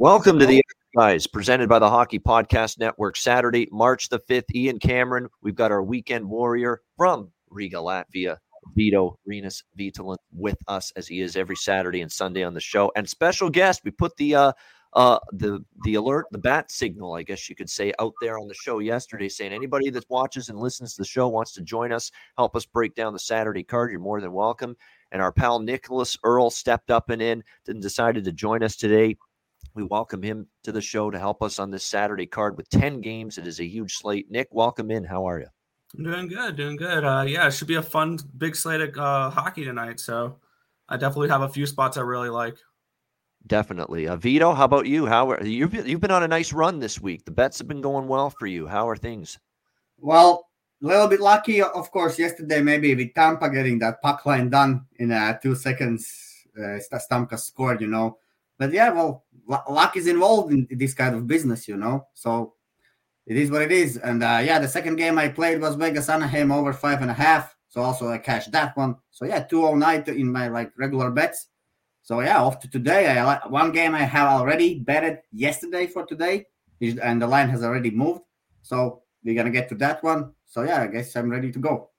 Welcome to the guys presented by the Hockey Podcast Network. Saturday, March the 5th, Ian Cameron. We've got our weekend warrior from Riga, Latvia, Vito Rinus Vitaland with us as he is every Saturday and Sunday on the show. And special guest, we put the uh uh the the alert, the bat signal, I guess you could say, out there on the show yesterday, saying anybody that watches and listens to the show wants to join us, help us break down the Saturday card. You're more than welcome. And our pal Nicholas Earl stepped up and in and decided to join us today we welcome him to the show to help us on this Saturday card with 10 games. It is a huge slate. Nick, welcome in. How are you? I'm doing good, doing good. Uh, yeah, it should be a fun, big slate of uh, hockey tonight. So I definitely have a few spots I really like. Definitely. Uh, Vito, how about you? How are you've you've been on a nice run this week? The bets have been going well for you. How are things? Well, a little bit lucky, of course. Yesterday, maybe with Tampa getting that puck line done in uh, two seconds. Uh, Stamkos scored, you know. But yeah, well, luck is involved in this kind of business, you know. So it is what it is. And uh, yeah, the second game I played was Vegas Anaheim over five and a half. So also I cashed that one. So yeah, two all night in my like regular bets. So yeah, off to today. I one game I have already betted yesterday for today, and the line has already moved. So we're gonna get to that one. So yeah, I guess I'm ready to go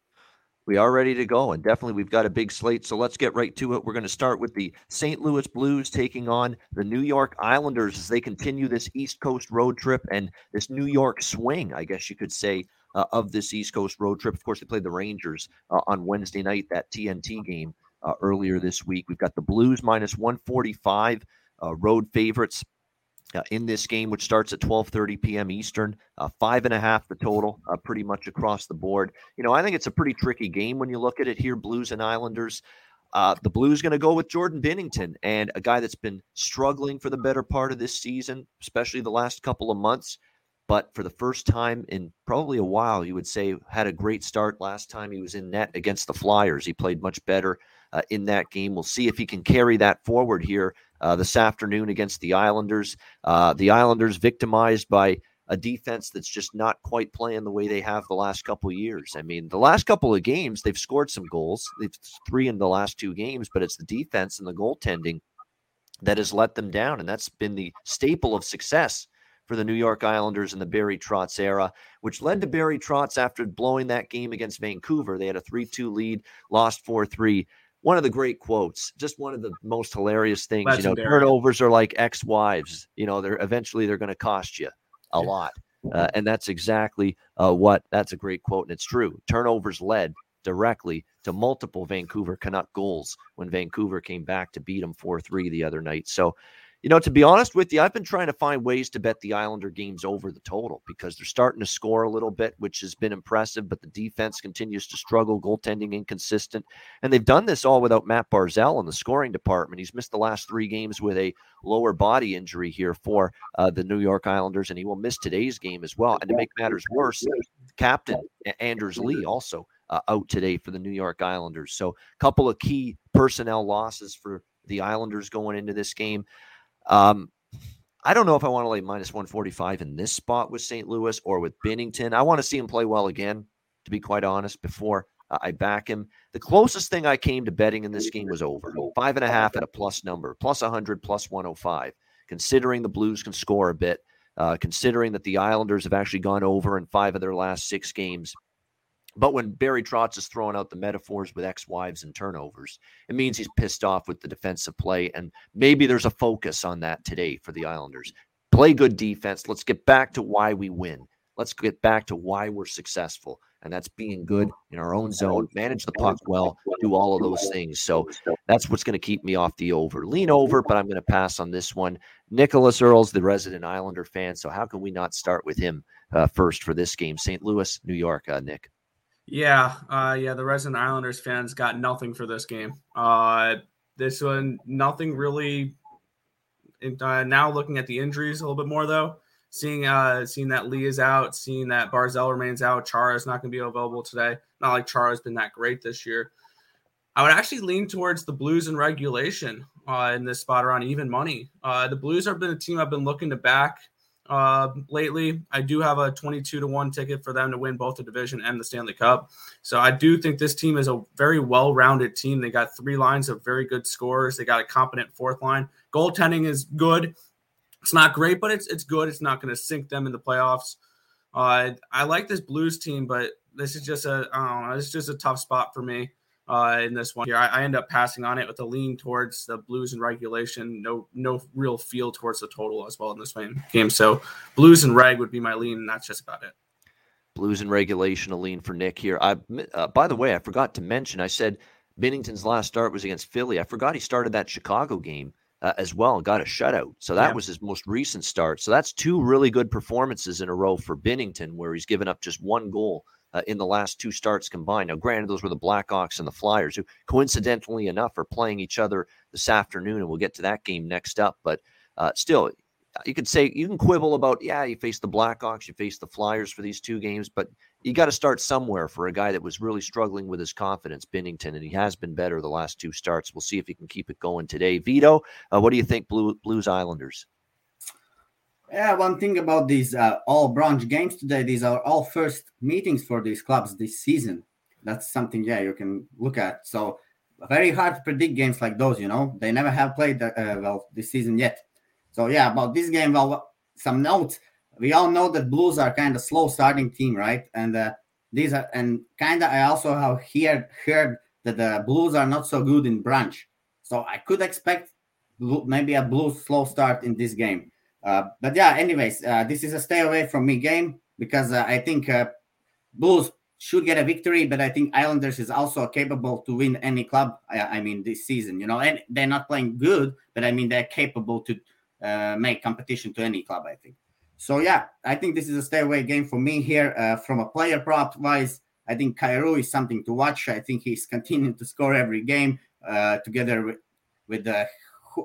we are ready to go. And definitely we've got a big slate. So let's get right to it. We're going to start with the St. Louis Blues taking on the New York Islanders as they continue this East Coast road trip and this New York swing, I guess you could say, uh, of this East Coast road trip. Of course, they played the Rangers uh, on Wednesday night, that TNT game uh, earlier this week. We've got the Blues minus 145 uh, road favorites uh, in this game, which starts at 12:30 p.m. Eastern. Uh, five and a half the total, uh, pretty much across the board. You know, I think it's a pretty tricky game when you look at it here. Blues and Islanders. Uh, the Blues going to go with Jordan Binnington and a guy that's been struggling for the better part of this season, especially the last couple of months. But for the first time in probably a while, you would say had a great start last time he was in net against the Flyers. He played much better uh, in that game. We'll see if he can carry that forward here uh, this afternoon against the Islanders. Uh, the Islanders victimized by a defense that's just not quite playing the way they have the last couple of years. I mean, the last couple of games they've scored some goals. They've three in the last two games, but it's the defense and the goaltending that has let them down, and that's been the staple of success for the New York Islanders in the Barry Trotz era, which led to Barry Trotz after blowing that game against Vancouver. They had a 3 2 lead, lost 4 3 one of the great quotes, just one of the most hilarious things. Legendary. You know, turnovers are like ex-wives. You know, they're eventually they're going to cost you a lot, uh, and that's exactly uh, what. That's a great quote, and it's true. Turnovers led directly to multiple Vancouver Canuck goals when Vancouver came back to beat them four three the other night. So you know, to be honest with you, I've been trying to find ways to bet the Islander games over the total because they're starting to score a little bit, which has been impressive, but the defense continues to struggle, goaltending inconsistent. And they've done this all without Matt Barzal in the scoring department. He's missed the last three games with a lower body injury here for uh, the New York Islanders, and he will miss today's game as well. And to make matters worse, captain Anders Lee also uh, out today for the New York Islanders. So, a couple of key personnel losses for the Islanders going into this game. Um, I don't know if I want to lay minus 145 in this spot with St. Louis or with Binnington. I want to see him play well again, to be quite honest, before I back him. The closest thing I came to betting in this game was over five and a half at a plus number, plus 100, plus 105. Considering the Blues can score a bit, uh, considering that the Islanders have actually gone over in five of their last six games, But when Barry Trotz is throwing out the metaphors with ex-wives and turnovers, it means he's pissed off with the defensive play. And maybe there's a focus on that today for the Islanders. Play good defense. Let's get back to why we win. Let's get back to why we're successful. And that's being good in our own zone, manage the puck well, do all of those things. So that's what's going to keep me off the over. Lean over, but I'm going to pass on this one. Nicholas Earls, the resident Islander fan. So how can we not start with him uh, first for this game? St. Louis, New York, uh, Nick. Yeah, uh, yeah. The resident Islanders fans got nothing for this game. Uh, this one, nothing really. Uh, now looking at the injuries a little bit more though, seeing uh seeing that Lee is out, seeing that Barzal remains out, Chara is not going to be available today. Not like Chara has been that great this year. I would actually lean towards the Blues in regulation uh, in this spot around even money. Uh, the Blues have been a team I've been looking to back uh, lately. I do have a 22 to 1 ticket for them to win both the division and the Stanley Cup. So I do think this team is a very well rounded team. They got three lines of very good scorers, they got a competent fourth line. Goaltending is good. It's not great, but it's it's good. It's not going to sink them in the playoffs. Uh, I like this Blues team, but this is just a I don't know. Just a tough spot for me uh, in this one here. I, I, end up passing on it with a lean towards the Blues in regulation. No, no real feel towards the total as well in this game. So Blues and reg would be my lean, and that's just about it. Blues and regulation, a lean for Nick here. I, uh, by the way, I forgot to mention. I said Binnington's last start was against Philly. I forgot he started that Chicago game uh, as well and got a shutout. So that yeah. was his most recent start. So that's two really good performances in a row for Binnington, where he's given up just one goal uh, in the last two starts combined. Now, granted, those were the Blackhawks and the Flyers, who coincidentally enough are playing each other this afternoon, and we'll get to that game next up. But uh, still, you could say you can quibble about, yeah, you face the Blackhawks, you face the Flyers for these two games, but you got to start somewhere for a guy that was really struggling with his confidence, Binnington, and he has been better the last two starts. We'll see if he can keep it going today. Vito, uh, what do you think, Blue, Blues Islanders? Yeah, one thing about these uh, all branch games today, these are all first meetings for these clubs this season. That's something, yeah, you can look at. So very hard to predict games like those. You know, they never have played uh, well this season yet. So yeah, about this game, well, some notes. We all know that Blues are kind of slow starting team, right? And uh, these are and kind of I also have heard heard that the Blues are not so good in branch. So I could expect maybe a Blues slow start in this game. Uh, but yeah, anyways, uh, this is a stay away from me game because uh, I think uh, Blues should get a victory, but I think Islanders is also capable to win any club. I, I, mean, this season, you know, and they're not playing good, but I mean they're capable to uh, make competition to any club. I think. So yeah, I think this is a stay away game for me here. From a player prop wise, I think Kyrou is something to watch. I think he's continuing to score every game together with with the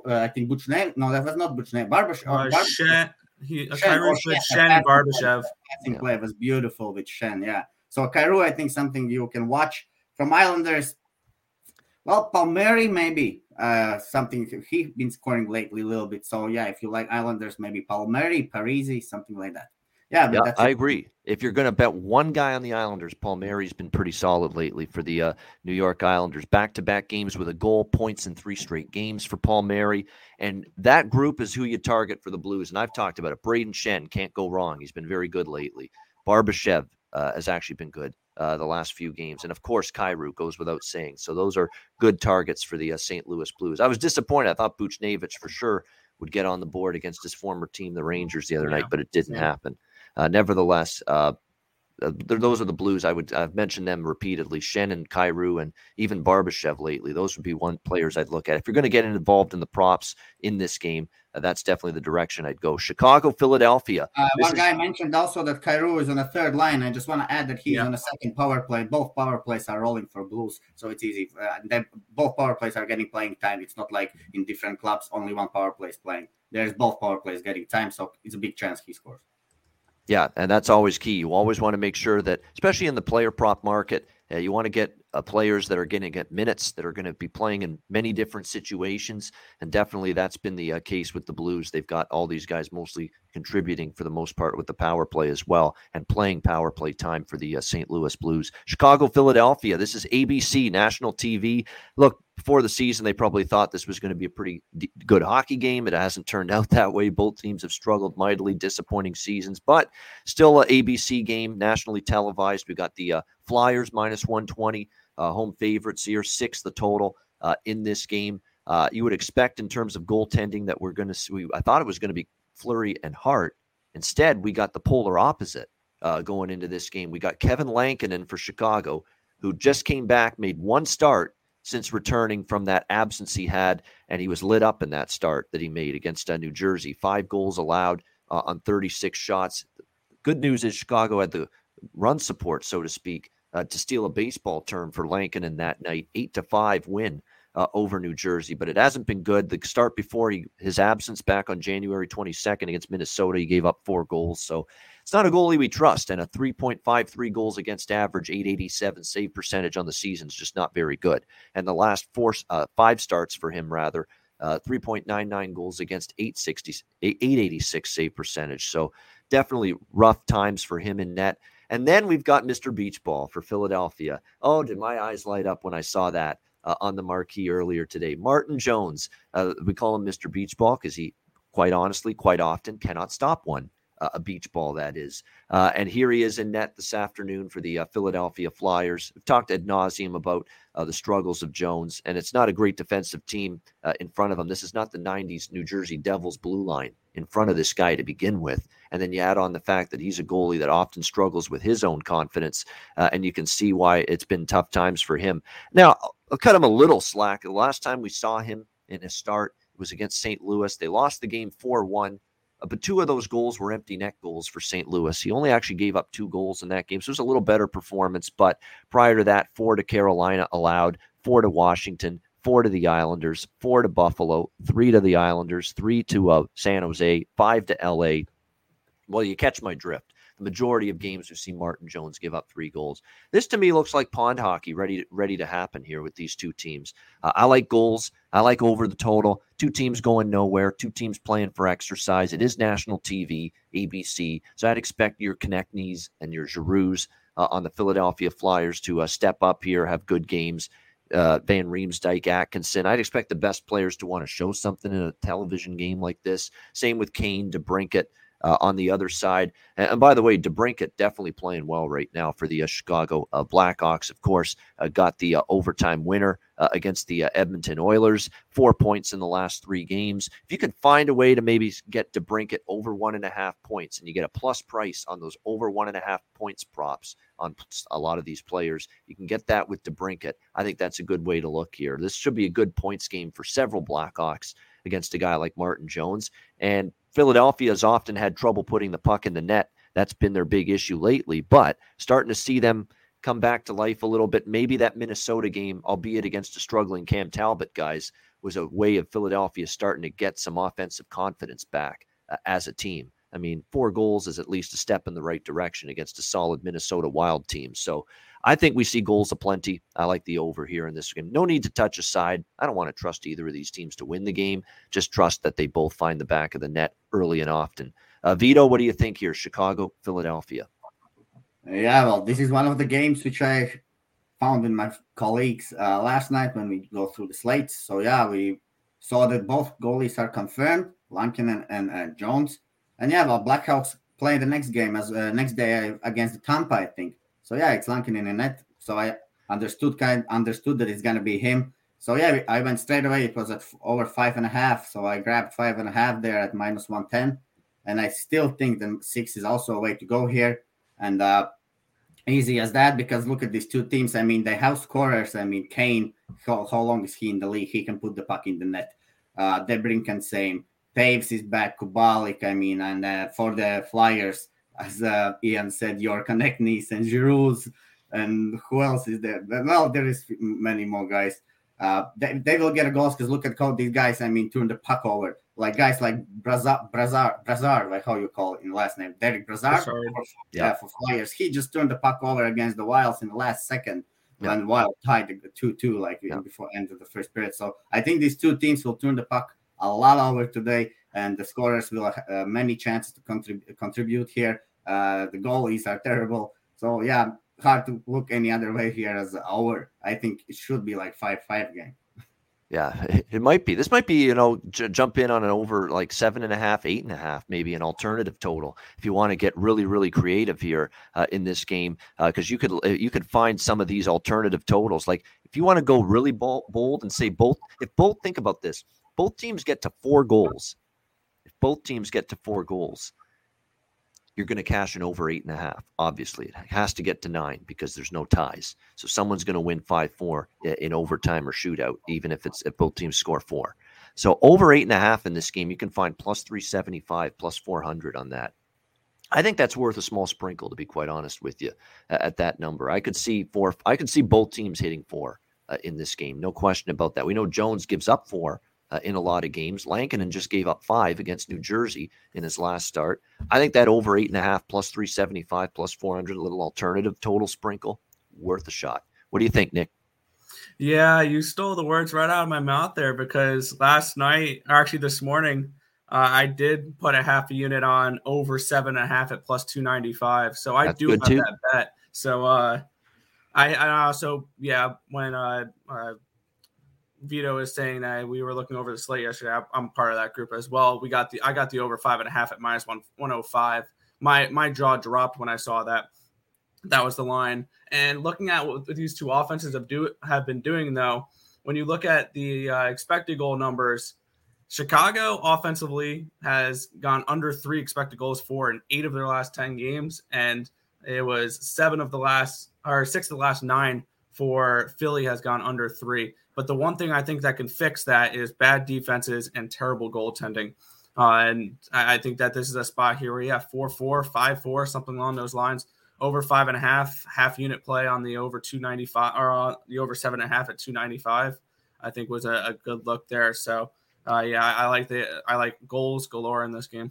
I think Buchnev. No, that was not Buchnev. Barbashev. Uh, Barbash- Schenn, he, uh, Schenn, oh, Schenn and Barbashev. I think play was beautiful with Schenn. Yeah. So Kyrou, I think something you can watch from Islanders. Well, Palmieri maybe uh something he's been scoring lately a little bit. So yeah, if you like Islanders, maybe Palmieri, Parise, something like that. Yeah, yeah I agree. If you're going to bet one guy on the Islanders, Palmieri's been pretty solid lately for the uh, New York Islanders. Back to back games with a goal, points in three straight games for Palmieri. And that group is who you target for the Blues. And I've talked about it. Braden Schenn can't go wrong. He's been very good lately. Barbashev uh, has actually been good uh, the last few games. And of course, Kyrou goes without saying. So those are good targets for the uh, St. Louis Blues. I was disappointed. I thought Buchnevich for sure would get on the board against his former team, the Rangers, the other yeah. night, but it didn't yeah. happen. Uh, nevertheless, uh, uh those are the Blues. I would I've mentioned them repeatedly. Shannon, Kyrou and even Barbashev lately. Those would be one players I'd look at if you're going to get involved in the props in this game. Uh, that's definitely the direction I'd go. Chicago, Philadelphia. Uh, one is... guy mentioned also that Kyrou is on the third line. I just want to add that he's yeah. on the second power play. Both power plays are rolling for Blues, so it's easy. Uh, both power plays are getting playing time. It's not like in different clubs only one power play is playing. There's both power plays getting time, so it's a big chance he scores. Yeah, and that's always key. You always want to make sure that, especially in the player prop market, uh, you want to get uh, players that are going to get minutes, that are going to be playing in many different situations. And definitely that's been the uh, case with the Blues. They've got all these guys mostly contributing for the most part with the power play as well and playing power play time for the uh, St. Louis Blues. Chicago, Philadelphia. This is ABC national TV. Look, before the season, they probably thought this was going to be a pretty d- good hockey game. It hasn't turned out that way. Both teams have struggled mightily, disappointing seasons, but still a ABC game, nationally televised. We got the uh, Flyers minus 120, uh, home favorites here, six the total uh, in this game. Uh, you would expect in terms of goaltending that we're going to see. I thought it was going to be Fleury and Hart. Instead, we got the polar opposite uh, going into this game. We got Kevin Lankinen for Chicago, who just came back, made one start since returning from that absence he had, and he was lit up in that start that he made against uh, New Jersey. Five goals allowed uh, on 36 shots. Good news is Chicago had the run support, so to speak, uh, to steal a baseball term for Lankinen that night. Eight to five win uh, over New Jersey, but it hasn't been good. The start before he, his absence back on January 22nd against Minnesota, he gave up four goals. So it's not a goalie we trust. And a 3.53 goals against average, 887 save percentage on the season is just not very good. And the last four, uh, five starts for him, rather, uh, 3.99 goals against 860, 886 save percentage. So definitely rough times for him in net. And then we've got Mr. Beach Ball for Philadelphia. Oh, did my eyes light up when I saw that? uh, on the marquee earlier today. Martin Jones, uh, we call him Mr. Beach Ball because he, quite honestly, quite often cannot stop one. A beach ball, that is. Uh, and here he is in net this afternoon for the uh, Philadelphia Flyers. We've talked ad nauseum about uh, the struggles of Jones, and it's not a great defensive team in front of him. This is not the 90s New Jersey Devils blue line in front of this guy to begin with. And then you add on the fact that he's a goalie that often struggles with his own confidence, uh, and you can see why it's been tough times for him. Now, I'll cut him a little slack. The last time we saw him in his start was against St. Louis. They lost the game 4 1, uh, but two of those goals were empty net goals for St. Louis. He only actually gave up two goals in that game. So it was a little better performance. But prior to that, four to Carolina allowed, four to Washington, four to the Islanders, four to Buffalo, three to the Islanders, three to uh, San Jose, five to LA. Well, you catch my drift the majority of games we've seen Martin Jones give up three goals. This to me looks like pond hockey ready to, ready to happen here with these two teams. Uh, I like goals. I like over the total. Two teams going nowhere. Two teams playing for exercise. It is national TV, ABC. So I'd expect your Konecnys and your Giroux uh, on the Philadelphia Flyers to uh, step up here, have good games. Uh, Van Riemsdyk, Atkinson. I'd expect the best players to want to show something in a television game like this. Same with Kane, DeBrincat uh, on the other side. And, and, by the way, DeBrincat definitely playing well right now for the uh, Chicago uh, Blackhawks. Of course, uh, got the uh, overtime winner uh, against the Edmonton Oilers. Four points in the last three games. If you can find a way to maybe get DeBrincat over one and a half points, and you get a plus price on those over one and a half points props on a lot of these players, you can get that with DeBrincat. I think that's a good way to look here. This should be a good points game for several Blackhawks against a guy like Martin Jones. And Philadelphia has often had trouble putting the puck in the net. That's been their big issue lately, but starting to see them come back to life a little bit. Maybe that Minnesota game, albeit against a struggling Cam Talbot, guys, was a way of Philadelphia starting to get some offensive confidence back uh, as a team. I mean, four goals is at least a step in the right direction against a solid Minnesota Wild team. So I think we see goals aplenty. I like the over here in this game. No need to touch a side. I don't want to trust either of these teams to win the game. Just trust that they both find the back of the net early and often. Uh, Vito, what do you think here? Chicago, Philadelphia. Yeah, well, this is one of the games which I found with my colleagues uh, last night when we go through the slates. So yeah, we saw that both goalies are confirmed, Lankinen and, and uh, Jones. And yeah, well, Blackhawks play the next game as uh, next day against the Tampa, I think. So yeah, it's Lankin in the net. So I understood kind understood that it's gonna be him. So yeah, I went straight away. It was at over five and a half. So I grabbed five and a half there at minus one ten, and I still think the six is also a way to go here. And uh, easy as that because look at these two teams. I mean, they have scorers. I mean, Kane. How, how long is he in the league? He can put the puck in the net. Uh, DeBrincat same. Toews is back, Kubalik, I mean, and uh, for the Flyers, as uh, Ian said, your Konecnys and Giroux, and who else is there? Well, there is many more guys. Uh, they, they will get a goals because look at how these guys, I mean, turn the puck over. Like guys like Brazar, Brazar, Brazar, like how you call it in last name, Derek Brassard. yeah. yeah, for Flyers. He just turned the puck over against the Wilds in the last second. Yeah. And Wild tied the 2 2, like yeah. before end of the first period. So I think these two teams will turn the puck a lot over today, and the scorers will have uh, many chances to contrib- contribute here. Uh, the goalies are terrible, so yeah, hard to look any other way here as over. I think it should be like five five game. Yeah, it might be. This might be, you know, j- jump in on an over like seven and a half, eight and a half, maybe an alternative total if you want to get really, really creative here uh, in this game, because uh, you could uh, you could find some of these alternative totals. Like if you want to go really bold and say both, if both think about this, both teams get to four goals. Both teams get to four goals, you're going to cash in over eight and a half. Obviously, it has to get to nine because there's no ties. So someone's going to win five four in overtime or shootout, even if it's if both teams score four. So over eight and a half in this game, you can find plus three seventy five, plus four hundred on that. I think that's worth a small sprinkle, to be quite honest with you, at that number. I could see four. I could see both teams hitting four uh, in this game, no question about that. We know Jones gives up four uh, in a lot of games. Lankinen just gave up five against New Jersey in his last start. I think that over eight and a half plus 375 plus 400, a little alternative total sprinkle, worth a shot. What do you think, Nick? Yeah, you stole the words right out of my mouth there because last night, or actually this morning, uh, I did put a half a unit on over seven and a half at plus 295. So I That's do have too. that bet. So uh, I, I also, yeah, when uh, uh Vito is saying that we were looking over the slate yesterday. I'm part of that group as well. We got the I got the over five and a half at minus one one oh five. My my jaw dropped when I saw that. That was the line. And looking at what these two offenses have do have been doing though, when you look at the uh, expected goal numbers, Chicago offensively has gone under three expected goals for in eight of their last ten games, and it was seven of the last or six of the last nine for Philly has gone under three. But the one thing I think that can fix that is bad defenses and terrible goaltending. Uh, and I, I, think that this is a spot here where you have 4 4, 5 4, something along those lines. Over five and a half, half unit play on the over 295 or uh, the over seven and a half at 295, I think was a, a good look there. So, uh, yeah, I, I like the I like goals galore in this game.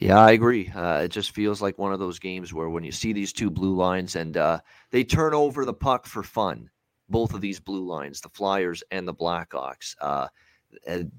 Yeah, I agree. Uh, it just feels like one of those games where when you see these two blue lines and uh, they turn over the puck for fun, both of these blue lines, the Flyers and the Blackhawks. Uh,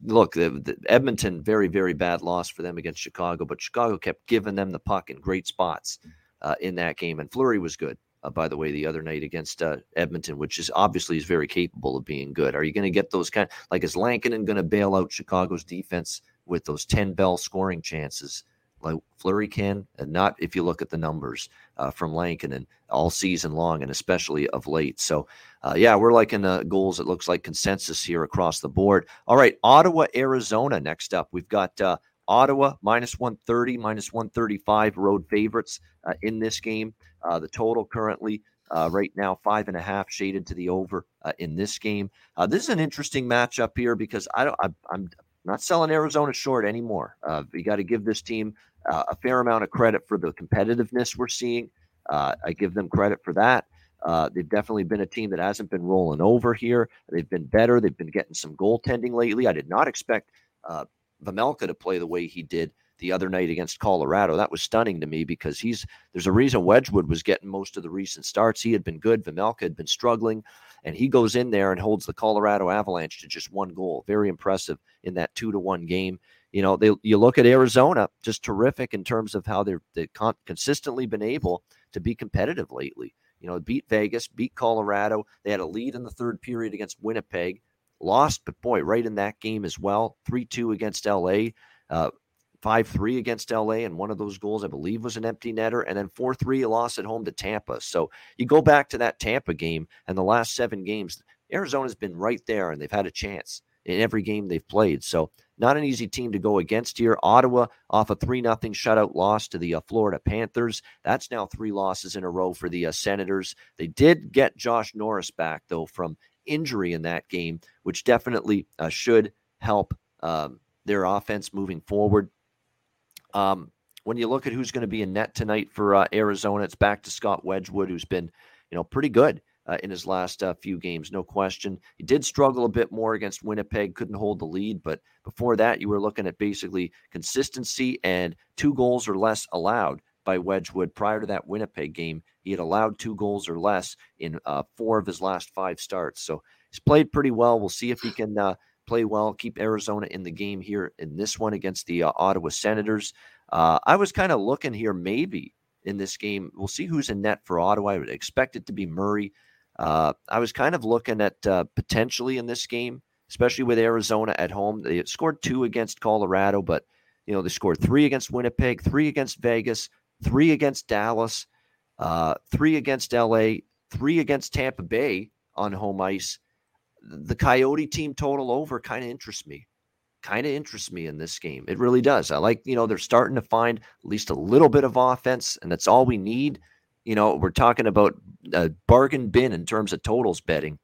look, the, the Edmonton, very, very bad loss for them against Chicago, but Chicago kept giving them the puck in great spots uh, in that game. And Fleury was good, uh, by the way, the other night against uh, Edmonton, which is obviously is very capable of being good. Are you going to get those kind? Like, is Lankinen going to bail out Chicago's defense with those ten bell scoring chances? like Fleury can, and not if you look at the numbers uh, from and all season long, and especially of late. So, uh, yeah, we're like in the goals. It looks like consensus here across the board. All right, Ottawa, Arizona. Next up, we've got uh, Ottawa minus 130, minus 135 road favorites uh, in this game. Uh, the total currently. Uh, right now, five and a half shaded to the over in this game. this is an interesting matchup here because I don't. I, I'm not selling Arizona short anymore. Uh, you got to give this team uh, a fair amount of credit for the competitiveness we're seeing. Uh, I give them credit for that. Uh, they've definitely been a team that hasn't been rolling over here. They've been better. They've been getting some goaltending lately. I did not expect uh, Vejmelka to play the way he did the other night against Colorado. That was stunning to me because he's there's a reason Wedgewood was getting most of the recent starts. He had been good. Vejmelka had been struggling, and he goes in there and holds the Colorado Avalanche to just one goal. Very impressive in that two to one game. You know, they, you look at Arizona, just terrific in terms of how they're they've con- consistently been able to be competitive lately. You know, beat Vegas, beat Colorado. They had a lead in the third period against Winnipeg, lost, but boy, right in that game as well. 3 2 against LA, uh, 5 3 against LA, and one of those goals, I believe, was an empty netter. And then 4 3, loss at home to Tampa. So you go back to that Tampa game and the last seven games, Arizona's been right there and they've had a chance in every game they've played. So not an easy team to go against here. Ottawa off a 3 0 shutout loss to the uh, Florida Panthers. That's now three losses in a row for the uh, Senators. They did get Josh Norris back, though, from injury in that game, which definitely uh, should help um, their offense moving forward. Um, when you look at who's going to be in net tonight for uh, Arizona, it's back to Scott Wedgewood, who's been, you know, pretty good uh, in his last uh, few games, no question. He did struggle a bit more against Winnipeg, couldn't hold the lead, but before that, you were looking at basically consistency and two goals or less allowed by Wedgewood. Prior to that Winnipeg game, he had allowed two goals or less in uh, four of his last five starts. So he's played pretty well. We'll see if he can uh, play well, keep Arizona in the game here in this one against the uh, Ottawa Senators. Uh, I was kind of looking here maybe in this game. We'll see who's in net for Ottawa. I would expect it to be Murray. Uh, I was kind of looking at uh, potentially in this game especially with Arizona at home. They scored two against Colorado, but you know they scored three against Winnipeg, three against Vegas, three against Dallas, uh, three against LA, three against Tampa Bay on home ice. The Coyote team total over kind of interests me. Kind of interests me in this game. It really does. I like, you know, they're starting to find at least a little bit of offense, and that's all we need. You know, we're talking about a bargain bin in terms of totals betting.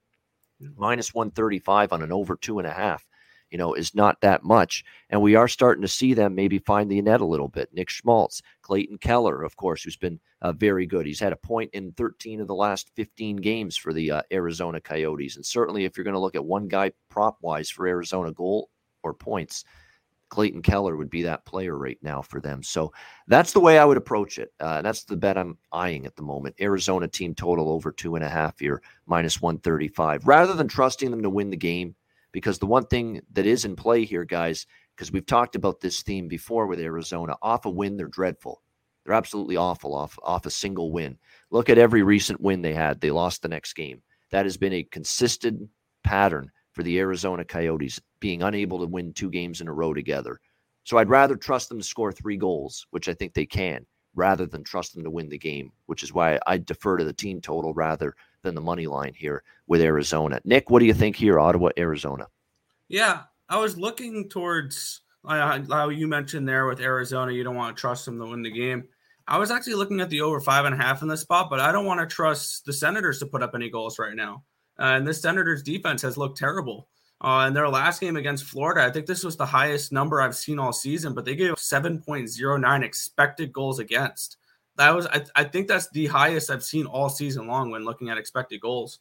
Minus 135 on an over two and a half, you know, is not that much. And we are starting to see them maybe find the net a little bit. Nick Schmaltz, Clayton Keller, of course, who's been uh, very good. He's had a point in 13 of the last 15 games for the uh, Arizona Coyotes. And certainly, if you're going to look at one guy prop wise for Arizona goal or points, Clayton Keller would be that player right now for them. So that's the way I would approach it. Uh, that's the bet I'm eyeing at the moment. Arizona team total over two and a half here, minus 135. Rather than trusting them to win the game, because the one thing that is in play here, guys, because we've talked about this theme before with Arizona, off a win, they're dreadful. They're absolutely awful off off a single win. Look at every recent win they had. They lost the next game. That has been a consistent pattern for the Arizona Coyotes being unable to win two games in a row together. So I'd rather trust them to score three goals, which I think they can, rather than trust them to win the game, which is why I defer to the team total rather than the money line here with Arizona. Nick, what do you think here, Ottawa, Arizona? Yeah, I was looking towards how you mentioned there with Arizona. You don't want to trust them to win the game. I was actually looking at the over five and a half in this spot, but I don't want to trust the Senators to put up any goals right now. Uh, and this Senators defense has looked terrible. Uh, in their last game against Florida, I think this was the highest number I've seen all season, but they gave 7.09 expected goals against. That was, I, I think that's the highest I've seen all season long when looking at expected goals.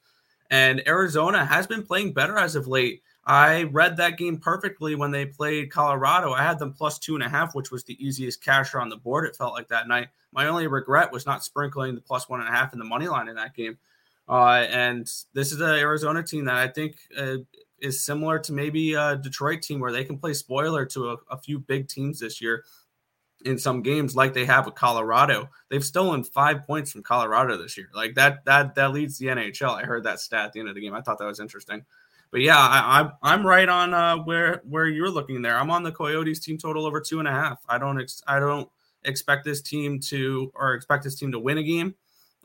And Arizona has been playing better as of late. I read that game perfectly when they played Colorado. I had them plus two and a half, which was the easiest casher on the board. It felt like that night. My only regret was not sprinkling the plus one and a half in the money line in that game. Uh, and this is an Arizona team that I think uh, is similar to maybe a Detroit team where they can play spoiler to a, a, few big teams this year in some games, like they have with Colorado. They've stolen five points from Colorado this year. Like that, that that leads the NHL. I heard that stat at the end of the game. I thought that was interesting. But yeah, I, am I'm, I'm right on uh, where where you're looking there. I'm on the Coyotes team total over two and a half. I don't ex- I don't expect this team to or expect this team to win a game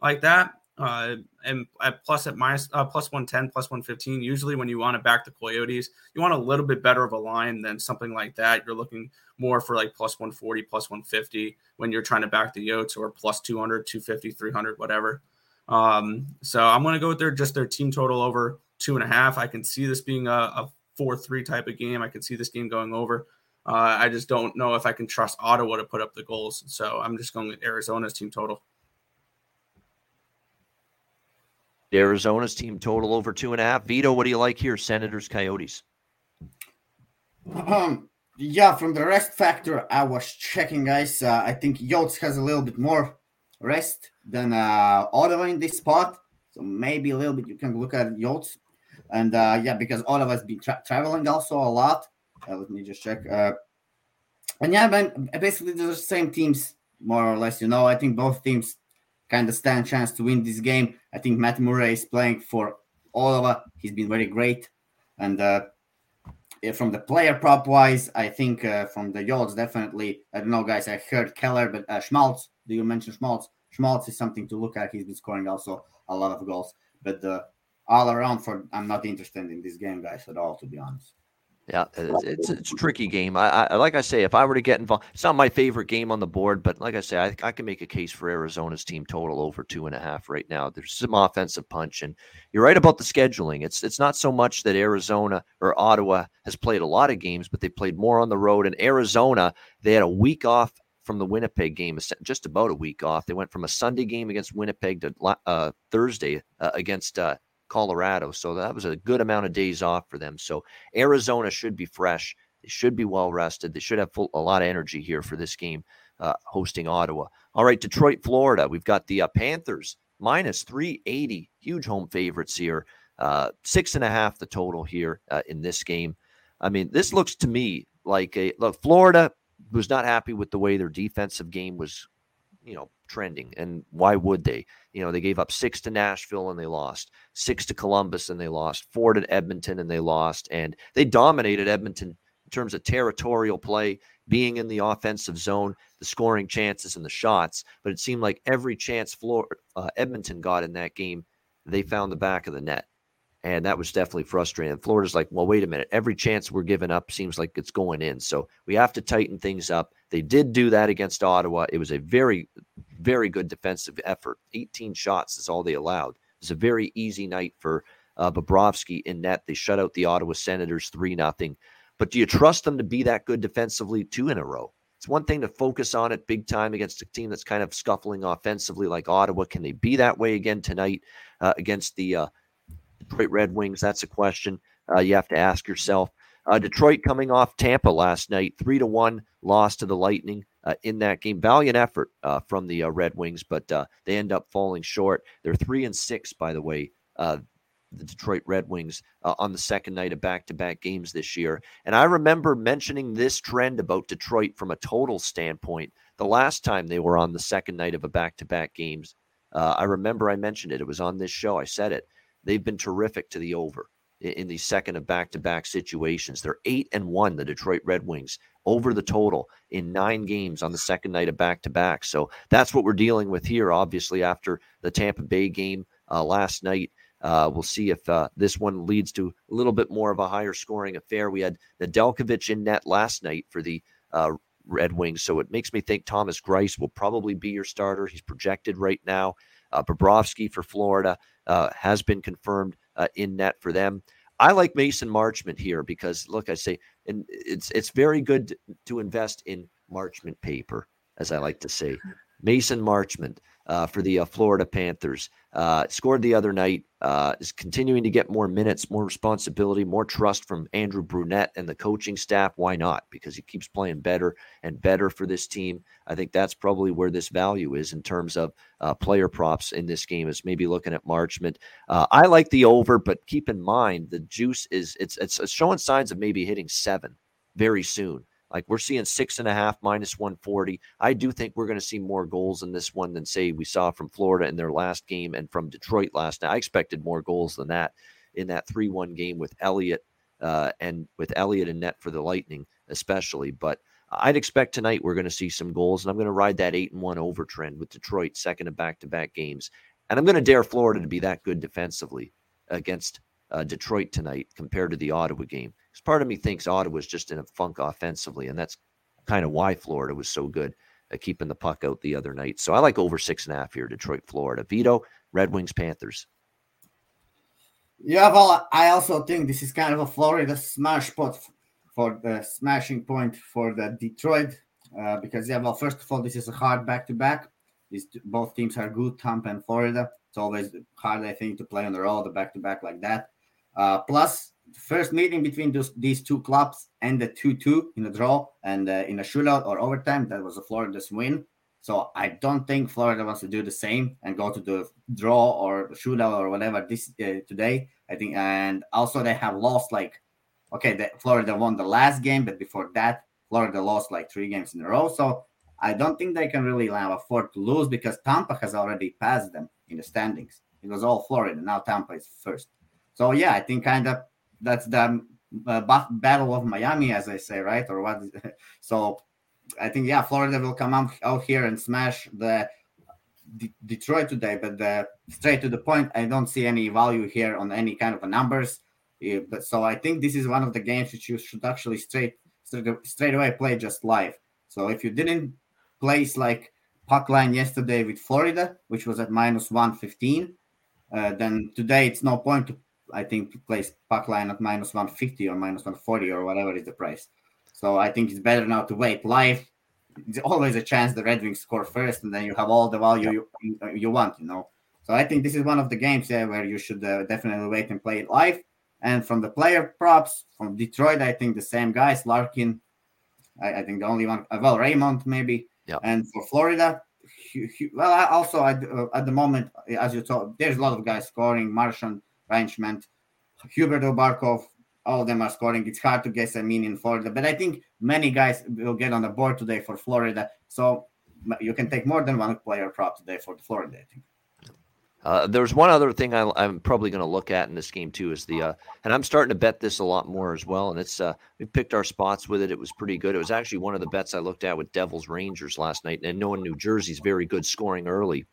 like that uh, and at plus at minus uh, plus 110 plus 115 usually when you want to back the coyotes you want a little bit better of a line than something like that. You're looking more for like plus 140 plus 150 when you're trying to back the yotes or plus 200 250 300 whatever. Um, so i'm going to go with their just their team total over two and a half. I can see this being a, a 4-3 type of game. I can see this game going over. Uh, i just don't know if i can trust ottawa to put up the goals. So i'm just going with arizona's team total Arizona's team total over two and a half. Vito, what do you like here? Senators, Coyotes. Um, yeah, from the rest factor, I was checking, guys. Uh, I think Yotes has a little bit more rest than uh, Ottawa in this spot. So maybe a little bit you can look at Yotes. And uh, yeah, because Ottawa has been tra- traveling also a lot. Uh, let me just check. Uh, and yeah, man, basically they're the same teams, more or less. You know, I think both teams kind of stand chance to win this game. I think Matt Murray is playing for Ottawa. He's been very great. And uh, from the player prop wise, I think uh, from the Yotes, definitely. I don't know, guys. I heard Keller, but uh, Schmaltz, do you mention Schmaltz? Schmaltz is something to look at. He's been scoring also a lot of goals. But uh, all around, for I'm not interested in this game, guys, at all, to be honest. Yeah, it's, it's, a tricky game. I, I, like I say, if I were to get involved, it's not my favorite game on the board, but like I say, I, I can make a case for Arizona's team total over two and a half right now. There's some offensive punch, and you're right about the scheduling. It's it's not so much that Arizona or Ottawa has played a lot of games, but they played more on the road. And Arizona, they had a week off from the Winnipeg game, just about a week off. They went from a Sunday game against Winnipeg to uh, Thursday uh, against uh, Colorado. So that was a good amount of days off for them. So Arizona should be fresh. They should be well rested. They should have full, a lot of energy here for this game uh, hosting Ottawa. All right, Detroit, Florida. We've got the uh, Panthers minus 380, huge home favorites here. Uh, six and a half the total here uh, in this game. I mean, this looks to me like a look. Florida was not happy with the way their defensive game was, you know, trending. And why would they? You know, they gave up six to Nashville and they lost, six to Columbus and they lost, four to Edmonton and they lost. And they dominated Edmonton in terms of territorial play, being in the offensive zone, the scoring chances and the shots. But it seemed like every chance Florida, uh, Edmonton got in that game, they found the back of the net. And that was definitely frustrating. And Florida's like, well, wait a minute. Every chance we're giving up seems like it's going in. So we have to tighten things up. They did do that against Ottawa. It was a very, very good defensive effort. 18 shots is all they allowed. It was a very easy night for uh, Bobrovsky in net. They shut out the Ottawa Senators 3 0. But do you trust them to be that good defensively two in a row? It's one thing to focus on it big time against a team that's kind of scuffling offensively like Ottawa. Can they be that way again tonight uh, against the uh, Detroit Red Wings? That's a question uh, you have to ask yourself. Uh, Detroit coming off Tampa last night, three to one loss to the Lightning uh, in that game. Valiant effort uh, from the uh, Red Wings, but uh, they end up falling short. They're three and six, by the way. Uh, the Detroit Red Wings on the second night of back-to-back games this year, and I remember mentioning this trend about Detroit from a total standpoint the last time they were on the second night of a back-to-back games. I remember I mentioned it. It was on this show. I said it. They've been terrific to the over in the second of back-to-back situations. They're eight and one, the Detroit Red Wings, over the total in nine games on the second night of back-to-back. So that's what we're dealing with here. Obviously, after the Tampa Bay game uh, last night, uh, we'll see if uh, this one leads to a little bit more of a higher scoring affair. We had Nedeljkovic in net last night for the uh, Red Wings, so it makes me think Thomas Greiss will probably be your starter. He's projected right now. Uh, Bobrovsky for Florida uh, has been confirmed uh, in net for them. I like Mason Marchment here because, look, I say, and it's it's very good to invest in Marchment paper, as I like to say. Mason Marchment uh, for the uh, Florida Panthers. Uh, scored the other night. Uh, is continuing to get more minutes, more responsibility, more trust from Andrew Brunette and the coaching staff. Why not? Because he keeps playing better and better for this team. I think that's probably where this value is in terms of uh, player props in this game. Is maybe looking at Marchment. Uh, I like the over, but keep in mind the juice is it's it's showing signs of maybe hitting seven very soon. Like we're seeing six and a half minus 140. I do think we're going to see more goals in this one than, say, we saw from Florida in their last game and from Detroit last night. I expected more goals than that in that 3 1 game with Elliott uh, and with Elliott and net for the Lightning, especially. But I'd expect tonight we're going to see some goals, and I'm going to ride that 8 and 1 over trend with Detroit, second of back to back games. And I'm going to dare Florida to be that good defensively against uh, Detroit tonight compared to the Ottawa game. Because part of me thinks Ottawa was just in a funk offensively, and that's kind of why Florida was so good at keeping the puck out the other night. So I like over six and a half here, Detroit, Florida. Vito, Red Wings, Panthers. Yeah, well, I also think this is kind of a Florida smash spot for the smashing point for the Detroit. Uh, because yeah, well, first of all, this is a hard back-to-back. These both teams are good, Tampa and Florida. It's always hard, I think, to play on the road, the back-to-back like that. Uh, plus, first meeting between those, these two clubs ended 2 2 in a draw and uh, in a shootout or overtime. That was a Florida's win. So I don't think Florida wants to do the same and go to the draw or shootout or whatever this uh, today. I think, and also they have lost like, okay, the, Florida won the last game, but before that, Florida lost like three games in a row. So I don't think they can really afford to lose because Tampa has already passed them in the standings. It was all Florida. Now Tampa is first. So yeah, I think kind of that's the uh, battle of Miami, as I say, right? Or what? so I think yeah, Florida will come out, out here and smash the D- Detroit today. But the, straight to the point, I don't see any value here on any kind of numbers. Yeah, but so I think this is one of the games which you should actually straight straight, straight away play just live. So if you didn't place like puck line yesterday with Florida, which was at minus 115, uh, then today it's no point to I think place puck line at minus 150 or minus 140 or whatever is the price. So I think it's better now to wait live. It's always a chance the Red Wings score first, and then you have all the value you, you want, you know. So I think this is one of the games yeah, where you should uh, definitely wait and play it live. And from the player props from Detroit, I think the same guys, Larkin. I, I think the only one, uh, well, Raymond maybe. Yeah. And for Florida, well, I also at, uh, at the moment, as you told, there's a lot of guys scoring. Marchand, Reinschmidt, Huberdeau Barkov, all of them are scoring. It's hard to guess, I mean, in Florida, but I think many guys will get on the board today for Florida. So you can take more than one player prop today for the Florida. I think. Uh, there's one other thing I, am probably going to look at in this game too is the uh, and I'm starting to bet this a lot more as well. And it's uh, we picked our spots with it. It was pretty good. It was actually one of the bets I looked at with Devils Rangers last night. And knowing New Jersey's very good scoring early,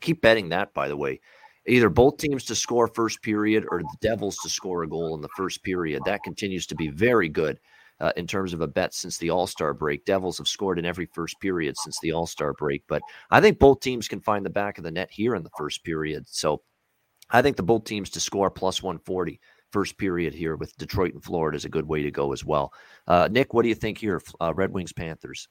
keep betting that. By the way, either both teams to score first period or the Devils to score a goal in the first period. That continues to be very good uh, in terms of a bet since the All Star break. Devils have scored in every first period since the All Star break, but I think both teams can find the back of the net here in the first period. So I think the both teams to score plus 140 first period here with Detroit and Florida is a good way to go as well. Uh, Nick, what do you think here? Uh, Red Wings Panthers.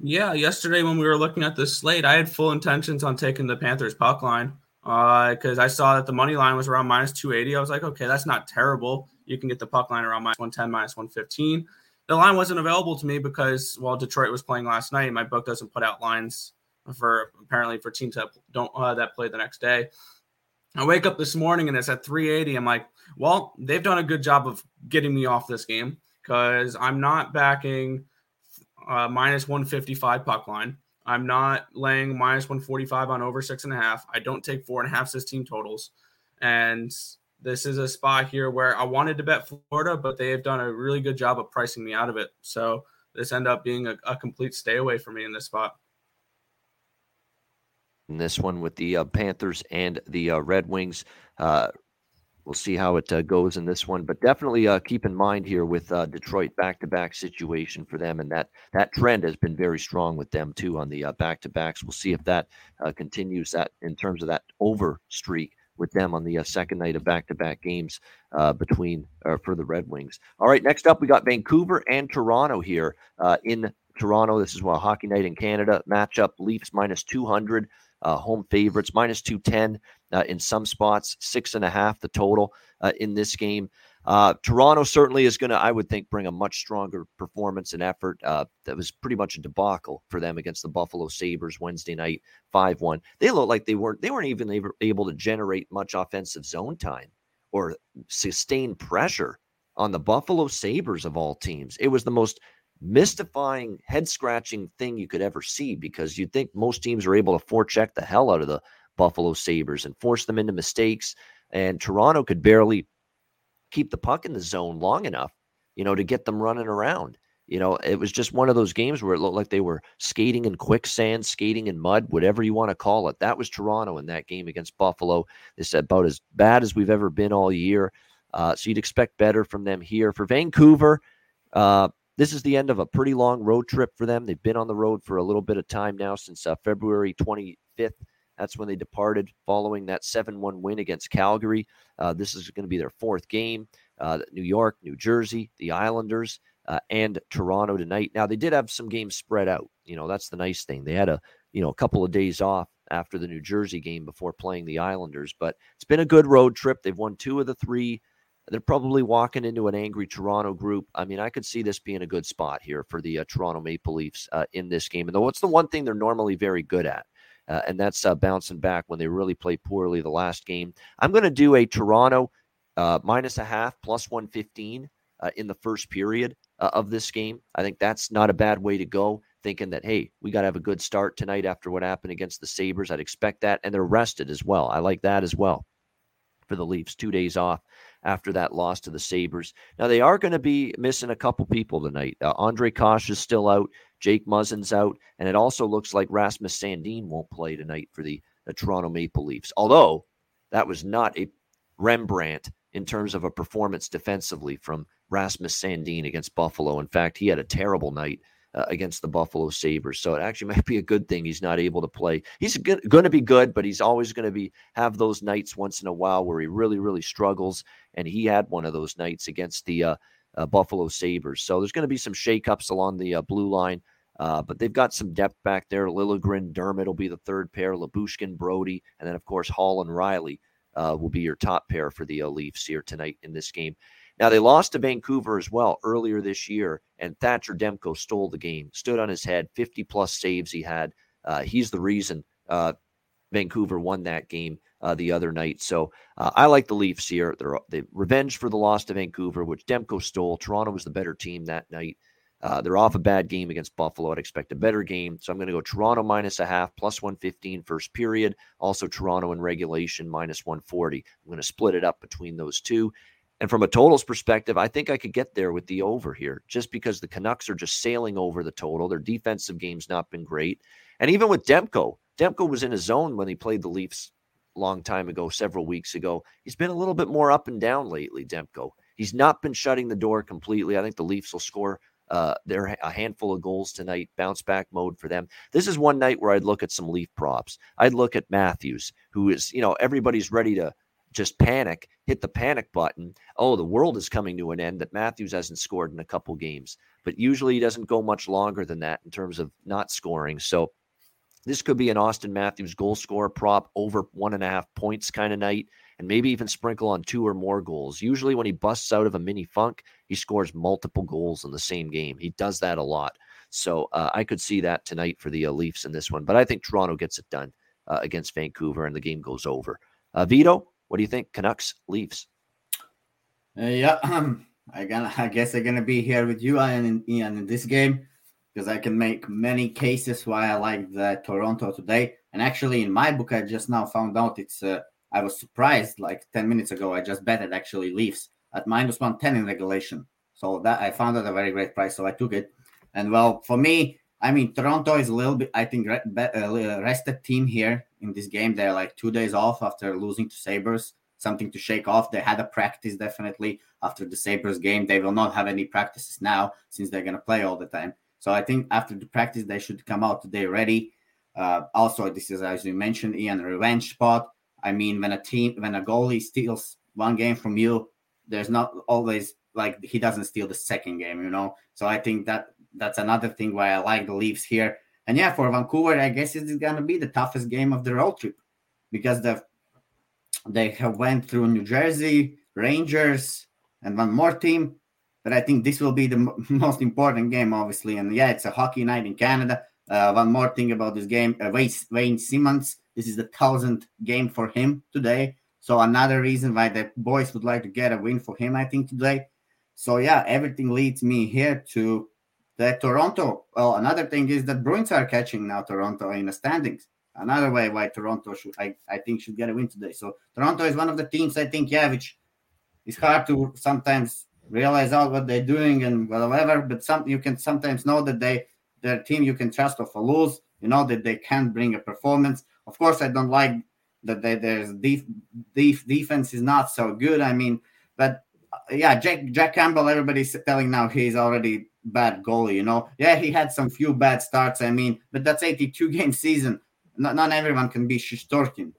Yeah, yesterday when we were looking at this slate, I had full intentions on taking the Panthers puck line because uh, I saw that the money line was around minus 280. I was like, okay, that's not terrible. You can get the puck line around minus 110, minus 115 the line wasn't available to me because while Detroit was playing last night, my book doesn't put out lines for apparently for teams that don't uh, that play the next day. I wake up this morning and it's at 380. I'm like, well, they've done a good job of getting me off this game because I'm not backing uh, minus 155 puck line. I'm not laying minus 145 on over six and a half. I don't take four and a half team totals. And this is a spot here where I wanted to bet Florida, but they have done a really good job of pricing me out of it. So this end up being a, a complete stay away for me in this spot. And this one with the uh, Panthers and the uh, Red Wings. Uh, we'll see how it uh, goes in this one, but definitely uh, keep in mind here with uh, Detroit back-to-back situation for them, and that that trend has been very strong with them too on the back-to-backs. We'll see if that continues that in terms of that over streak with them on the uh, second night of back-to-back games uh, between uh, for the Red Wings. All right, next up we got Vancouver and Toronto here uh, in Toronto. This is a hockey night in Canada matchup. Leafs minus two hundred, uh, home favorites minus two ten uh, in some spots, six and a half the total in this game. Uh, Toronto certainly is going to, I would think, bring a much stronger performance and effort. Uh, that was pretty much a debacle for them against the Buffalo Sabres Wednesday night, five one. They looked like they weren't they weren't even able to generate much offensive zone time or sustain pressure on the Buffalo Sabres of all teams. It was the most mystifying, head scratching thing you could ever see because you'd think most teams are able to forecheck the hell out of the Buffalo Sabres and force them into mistakes. And Toronto could barely keep the puck in the zone long enough, you know, to get them running around. You know, it was just one of those games where it looked like they were skating in quicksand, skating in mud, whatever you want to call it. That was Toronto in that game against Buffalo. It's about as bad as we've ever been all year. Uh, so you'd expect better from them here. For Vancouver, uh, this is the end of a pretty long road trip for them. They've been on the road for a little bit of time now since uh, February 25th that's when they departed following that 7 1 win against Calgary. Uh, this is going to be their fourth game. Uh, New York, New Jersey, the Islanders, uh, and Toronto tonight. Now, they did have some games spread out. You know, that's the nice thing. They had a, you know, a couple of days off after the New Jersey game before playing the Islanders, but it's been a good road trip. They've won two of the three. They're probably walking into an angry Toronto group. I mean, I could see this being a good spot here for the uh, Toronto Maple Leafs uh, in this game. And though what's the one thing they're normally very good at? Uh, and that's uh, bouncing back when they really played poorly the last game. I'm going to do a Toronto uh, minus a half plus 115 uh, in the first period uh, of this game. I think that's not a bad way to go. Thinking that hey, we got to have a good start tonight after what happened against the Sabres. I'd expect that, and they're rested as well. I like that as well for the Leafs. Two days off after that loss to the Sabres. Now, they are going to be missing a couple people tonight. Uh, Ondrej Kase is still out. Jake Muzzin's out. And it also looks like Rasmus Sandin won't play tonight for the, the Toronto Maple Leafs. Although that was not a Rembrandt in terms of a performance defensively from Rasmus Sandin against Buffalo. In fact, he had a terrible night uh, against the Buffalo Sabres. So it actually might be a good thing he's not able to play. He's going to be good, but he's always going to be have those nights once in a while where he really, really struggles. And he had one of those nights against the uh, uh, Buffalo Sabres. So there's going to be some shakeups along the uh, blue line. Uh, but they've got some depth back there. Liljegren, Dermott will be the third pair. Lyubushkin, Brodie, and then of course Holl and Rielly uh, will be your top pair for the Leafs here tonight in this game. Now, they lost to Vancouver as well earlier this year, and Thatcher Demko stole the game, stood on his head, 50 plus saves he had. Uh, he's the reason uh, Vancouver won that game uh, the other night. So uh, I like the Leafs here. They're they revenge for the loss to Vancouver, which Demko stole. Toronto was the better team that night. Uh, they're off a bad game against Buffalo. I'd expect a better game. So I'm going to go Toronto minus a half, plus 115 first period. Also, Toronto in regulation, minus 140. I'm going to split it up between those two. And from a totals perspective, I think I could get there with the over here just because the Canucks are just sailing over the total. Their defensive game's not been great. And even with Demko, Demko was in a zone when he played the Leafs a long time ago, several weeks ago. He's been a little bit more up and down lately, Demko. He's not been shutting the door completely. I think the Leafs will score uh, they're a handful of goals tonight, bounce back mode for them. This is one night where I'd look at some Leaf props. I'd look at Matthews, who is, you know, everybody's ready to just panic, hit the panic button. Oh, the world is coming to an end that Matthews hasn't scored in a couple games. But usually he doesn't go much longer than that in terms of not scoring. So this could be an Austin Matthews goal scorer prop over one and a half points kind of night and maybe even sprinkle on two or more goals. Usually, when he busts out of a mini funk, he scores multiple goals in the same game. He does that a lot. So uh, I could see that tonight for the uh, Leafs in this one. But I think Toronto gets it done uh, against Vancouver and the game goes over. Uh, Vito, what do you think? Canucks, Leafs. Uh, yeah, I, gonna, I guess I'm to be here with you, Ian, Ian, in this game because I can make many cases why I like the Toronto today. And actually, in my book, I just now found out it's uh, I was surprised like 10 minutes ago. I just betted actually Leafs at minus 110 in regulation. So that I found it a very great price. So I took it. And well, for me, I mean, Toronto is a little bit, I think, uh, rested team here in this game. They're like two days off after losing to Sabres, something to shake off. They had a practice definitely after the Sabres game. They will not have any practices now since they're going to play all the time. So I think after the practice, they should come out today ready. Uh, also, this is, as you mentioned, Ian, revenge spot. I mean, when a team, when a goalie steals one game from you, there's not always like he doesn't steal the second game, you know. So I think that that's another thing why I like the Leafs here. And yeah, for Vancouver, I guess it's gonna be the toughest game of the road trip because the they have went through New Jersey, Rangers, and one more team. But I think this will be the most important game, obviously. And yeah, it's a hockey night in Canada. Uh, one more thing about this game: uh, Wayne, Wayne Simmonds this is the thousandth game for him today. So another reason why the boys would like to get a win for him, I think, today. So yeah, everything leads me here to the Toronto. Well, another thing is that Bruins are catching now Toronto in the standings. Another way why Toronto should I, I think should get a win today. So Toronto is one of the teams I think, yeah, which is hard to sometimes realize out what they're doing and whatever, but some you can sometimes know that they their team you can trust of a lose, you know that they can bring a performance. Of course, I don't like that there's def, def, defense is not so good. I mean, but uh, yeah, Jack Jack Campbell. Everybody's telling now he's already bad goalie. You know, yeah, he had some few bad starts. I mean, but that's 82 game season. Not, not everyone can be Shesterkin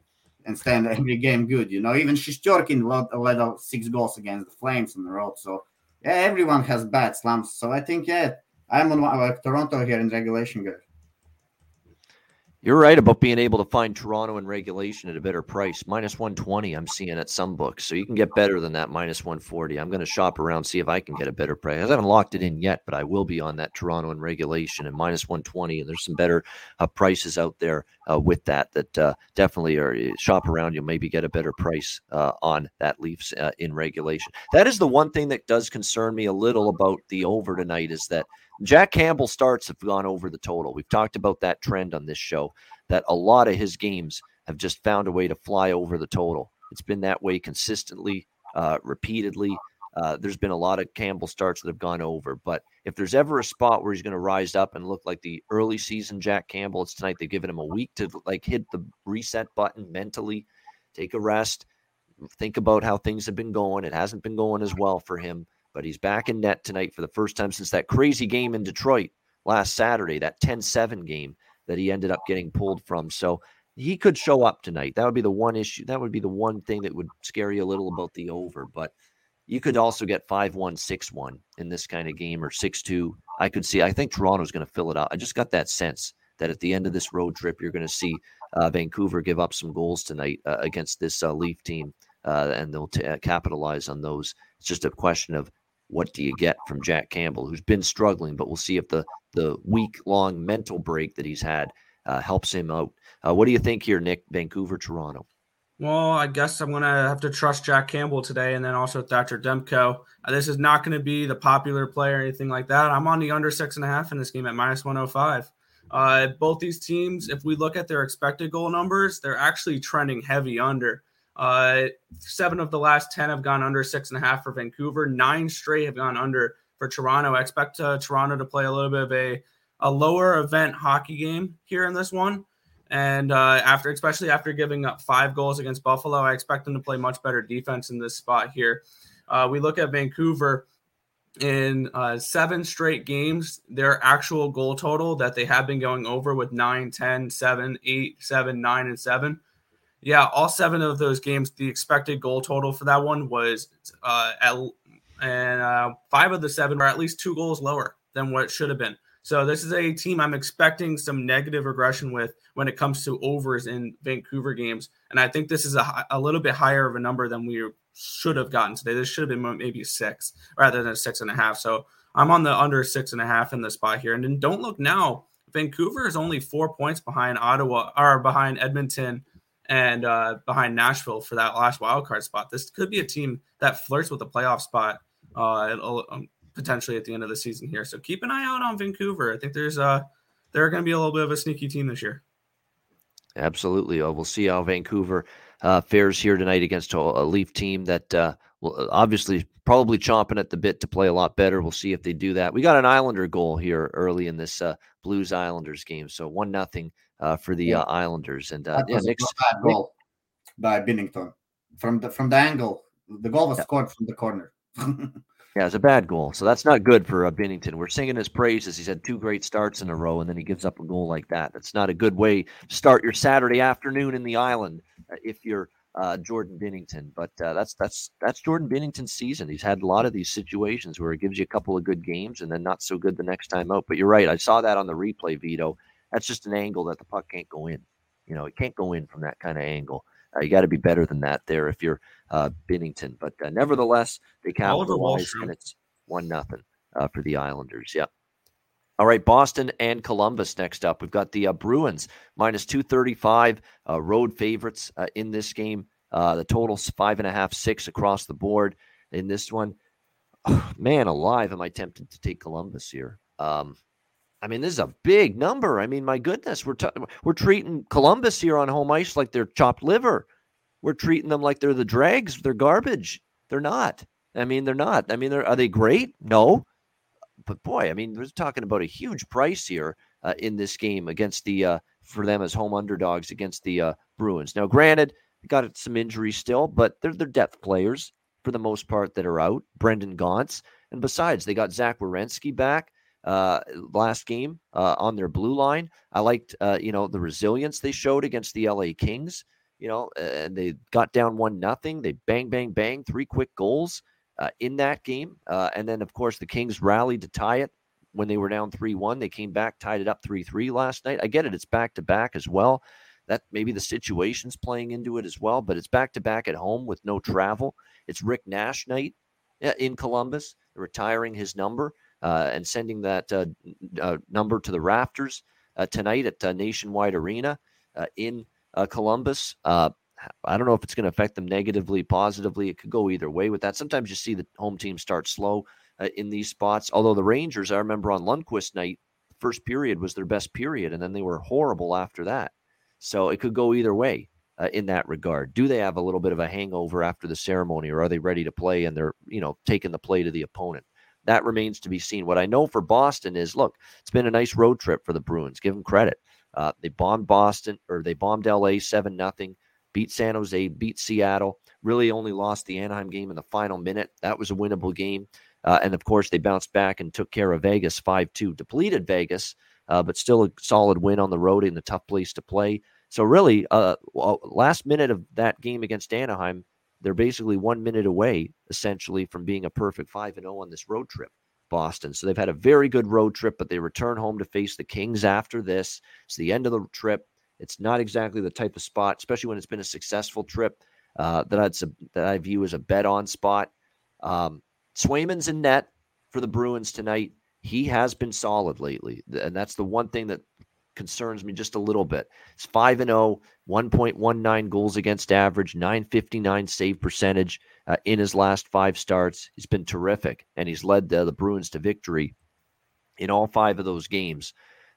and stand every game good. You know, even Shesterkin led, led out six goals against the Flames on the road. So yeah, everyone has bad slumps. So I think yeah, I'm on uh, Toronto here in regulation, guys. You're right about being able to find Toronto in regulation at a better price. Minus 120, I'm seeing at some books. So you can get better than that minus 140. I'm going to shop around, see if I can get a better price. I haven't locked it in yet, but I will be on that Toronto in regulation and minus 120. And there's some better uh, prices out there uh, with that that uh, definitely are uh, shop around. You'll maybe get a better price uh, on that Leafs uh, in regulation. That is the one thing that does concern me a little about the over tonight is that Jack Campbell starts have gone over the total. We've talked about that trend on this show that a lot of his games have just found a way to fly over the total. It's been that way consistently, uh, repeatedly. Uh, there's been a lot of Campbell starts that have gone over, but if there's ever a spot where he's going to rise up and look like the early season Jack Campbell, it's tonight. They've given him a week to like hit the reset button mentally, take a rest, think about how things have been going. It hasn't been going as well for him but he's back in net tonight for the first time since that crazy game in Detroit last Saturday, that 10 7 game that he ended up getting pulled from. So he could show up tonight. That would be the one issue. That would be the one thing that would scare you a little about the over. But you could also get 5 1, 6 1 in this kind of game or 6 2. I could see, I think Toronto's going to fill it out. I just got that sense that at the end of this road trip, you're going to see uh, Vancouver give up some goals tonight uh, against this uh, Leaf team, uh, and they'll t- uh, capitalize on those. It's just a question of what do you get from Jack Campbell, who's been struggling, but we'll see if the the week long mental break that he's had uh, helps him out. Uh, what do you think here, Nick? Vancouver, Toronto. Well, I guess I'm going to have to trust Jack Campbell today and then also Thatcher Demko. Uh, this is not going to be the popular play or anything like that. I'm on the under six and a half in this game at minus 105. Uh, both these teams, if we look at their expected goal numbers, they're actually trending heavy under. Uh, seven of the last 10 have gone under six and a half for Vancouver. Nine straight have gone under for Toronto. I expect uh, Toronto to play a little bit of a, a lower event hockey game here in this one. And uh, after, especially after giving up five goals against Buffalo, I expect them to play much better defense in this spot here. Uh, we look at Vancouver in uh, seven straight games, their actual goal total that they have been going over with 9, 10, 7, 8, 7, 9, and 7. Yeah, all seven of those games, the expected goal total for that one was uh, at, and uh, five of the seven are at least two goals lower than what it should have been. So this is a team I'm expecting some negative regression with when it comes to overs in Vancouver games, and I think this is a, a little bit higher of a number than we should have gotten today. This should have been maybe six rather than six and a half. So I'm on the under six and a half in the spot here. And then don't look now. Vancouver is only four points behind Ottawa or behind Edmonton and uh, behind Nashville for that last wild card spot. This could be a team that flirts with a playoff spot uh, um, potentially at the end of the season here. So keep an eye out on Vancouver. I think there's uh they're going to be a little bit of a sneaky team this year. Absolutely. Oh, we'll see how Vancouver uh, fares here tonight against a, a Leaf team that uh, will obviously probably chomping at the bit to play a lot better. We'll see if they do that. We got an Islander goal here early in this uh, Blues Islanders game, so one nothing uh, for the. Uh, Islanders. And uh, yeah, Nick's, bad goal by Binnington from the from the angle. The goal was yeah. scored from the corner. Yeah, it's a bad goal. So that's not good for uh, Binnington. We're singing his praises. He's had two great starts in a row, and then he gives up a goal like that. That's not a good way to start your Saturday afternoon in the island uh, if you're uh, Jordan Binnington. But uh, that's that's that's Jordan Binnington's season. He's had a lot of these situations where it gives you a couple of good games and then not so good the next time out. But you're right. I saw that on the replay, Vito. That's just an angle that the puck can't go in. You know, it can't go in from that kind of angle. Uh, you got to be better than that there if you're uh, Binnington. But uh, nevertheless, they capitalize, and it's one nothing uh, for the Islanders. Yep. All right, Boston and Columbus next up. We've got the uh, Bruins minus 235 uh, road favorites uh, in this game. Uh, the total's five and a half, six across the board in this one. Oh, man alive, am I tempted to take Columbus here? Um, I mean, this is a big number. I mean, my goodness, we're t- we're treating Columbus here on home ice like they're chopped liver. We're treating them like they're the dregs. They're garbage. They're not. I mean, they're not. I mean, are they great? No. But boy, I mean, we're talking about a huge price here uh, in this game against the uh, for them as home underdogs against the uh, Bruins. Now, granted, got some injuries still, but they're they're depth players for the most part that are out. Brendan Gaunce, and besides, they got Zach Werenski back uh, last game uh, on their blue line. I liked, uh, you know, the resilience they showed against the LA Kings. You know, and they got down one nothing. They bang, bang, bang, three quick goals uh, in that game. Uh, and then, of course, the Kings rallied to tie it when they were down 3 1. They came back, tied it up 3 3 last night. I get it. It's back to back as well. That maybe the situation's playing into it as well, but it's back to back at home with no travel. It's Rick Nash night uh, in Columbus, retiring his number uh, and sending that uh, uh, number to the rafters uh, tonight at uh, Nationwide Arena in Columbus. I don't know if it's going to affect them negatively, positively. It could go either way with that. Sometimes you see the home team start slow in these spots. Although the Rangers, I remember on Lundqvist night, first period was their best period, and then they were horrible after that. So it could go either way. Uh, in that regard. Do they have a little bit of a hangover after the ceremony, or are they ready to play and they're you know taking the play to the opponent? That remains to be seen. What I know for Boston is look, it's been a nice road trip for the Bruins. Give them credit. Uh, they bombed Boston or they bombed LA 7 nothing, beat San Jose, beat Seattle, really only lost the Anaheim game in the final minute. That was a winnable game. Uh, and of course, they bounced back and took care of Vegas 5 2, depleted Vegas, uh, but still a solid win on the road in a tough place to play. So, really, uh, last minute of that game against Anaheim, they're basically one minute away, essentially, from being a perfect 5 and 0 on this road trip, Boston. So they've had a very good road trip, but they return home to face the Kings after this. It's the end of the trip. It's not exactly the type of spot, especially when it's been a successful trip, uh, that, I'd, that I view as a bet on spot. Um, Swayman's in net for the Bruins tonight. He has been solid lately. And that's the one thing that concerns me just a little bit. It's 5 and 0, 1.19 goals against average, 959 save percentage uh, in his last five starts. He's been terrific, and he's led the, the Bruins to victory in all five of those games.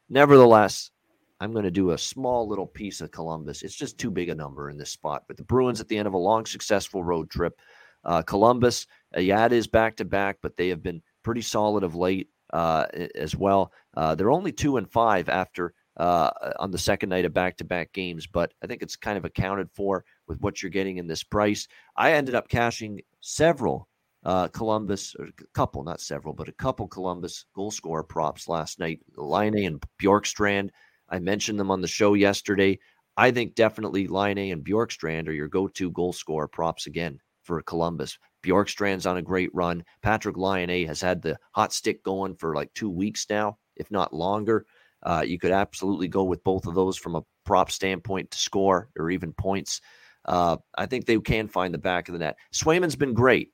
Nevertheless, I'm going to do a small little piece of Columbus. It's just too big a number in this spot. But the Bruins at the end of a long, successful road trip. Uh, Columbus, uh, yeah, it is back to back, but they have been pretty solid of late uh, as well. Uh, they're only two and five after uh, on the second night of back to back games, but I think it's kind of accounted for with what you're getting in this price. I ended up cashing several uh, Columbus, or a couple, not several, but a couple Columbus goal scorer props last night. Laine and Bjorkstrand. I mentioned them on the show yesterday. I think definitely Laine and Bjorkstrand are your go-to goal scorer props again for Columbus. Bjorkstrand's on a great run. Patrik Laine has had the hot stick going for like two weeks now, if not longer. Uh, you could absolutely go with both of those from a prop standpoint to score or even points. Uh, I think they can find the back of the net. Swayman's been great,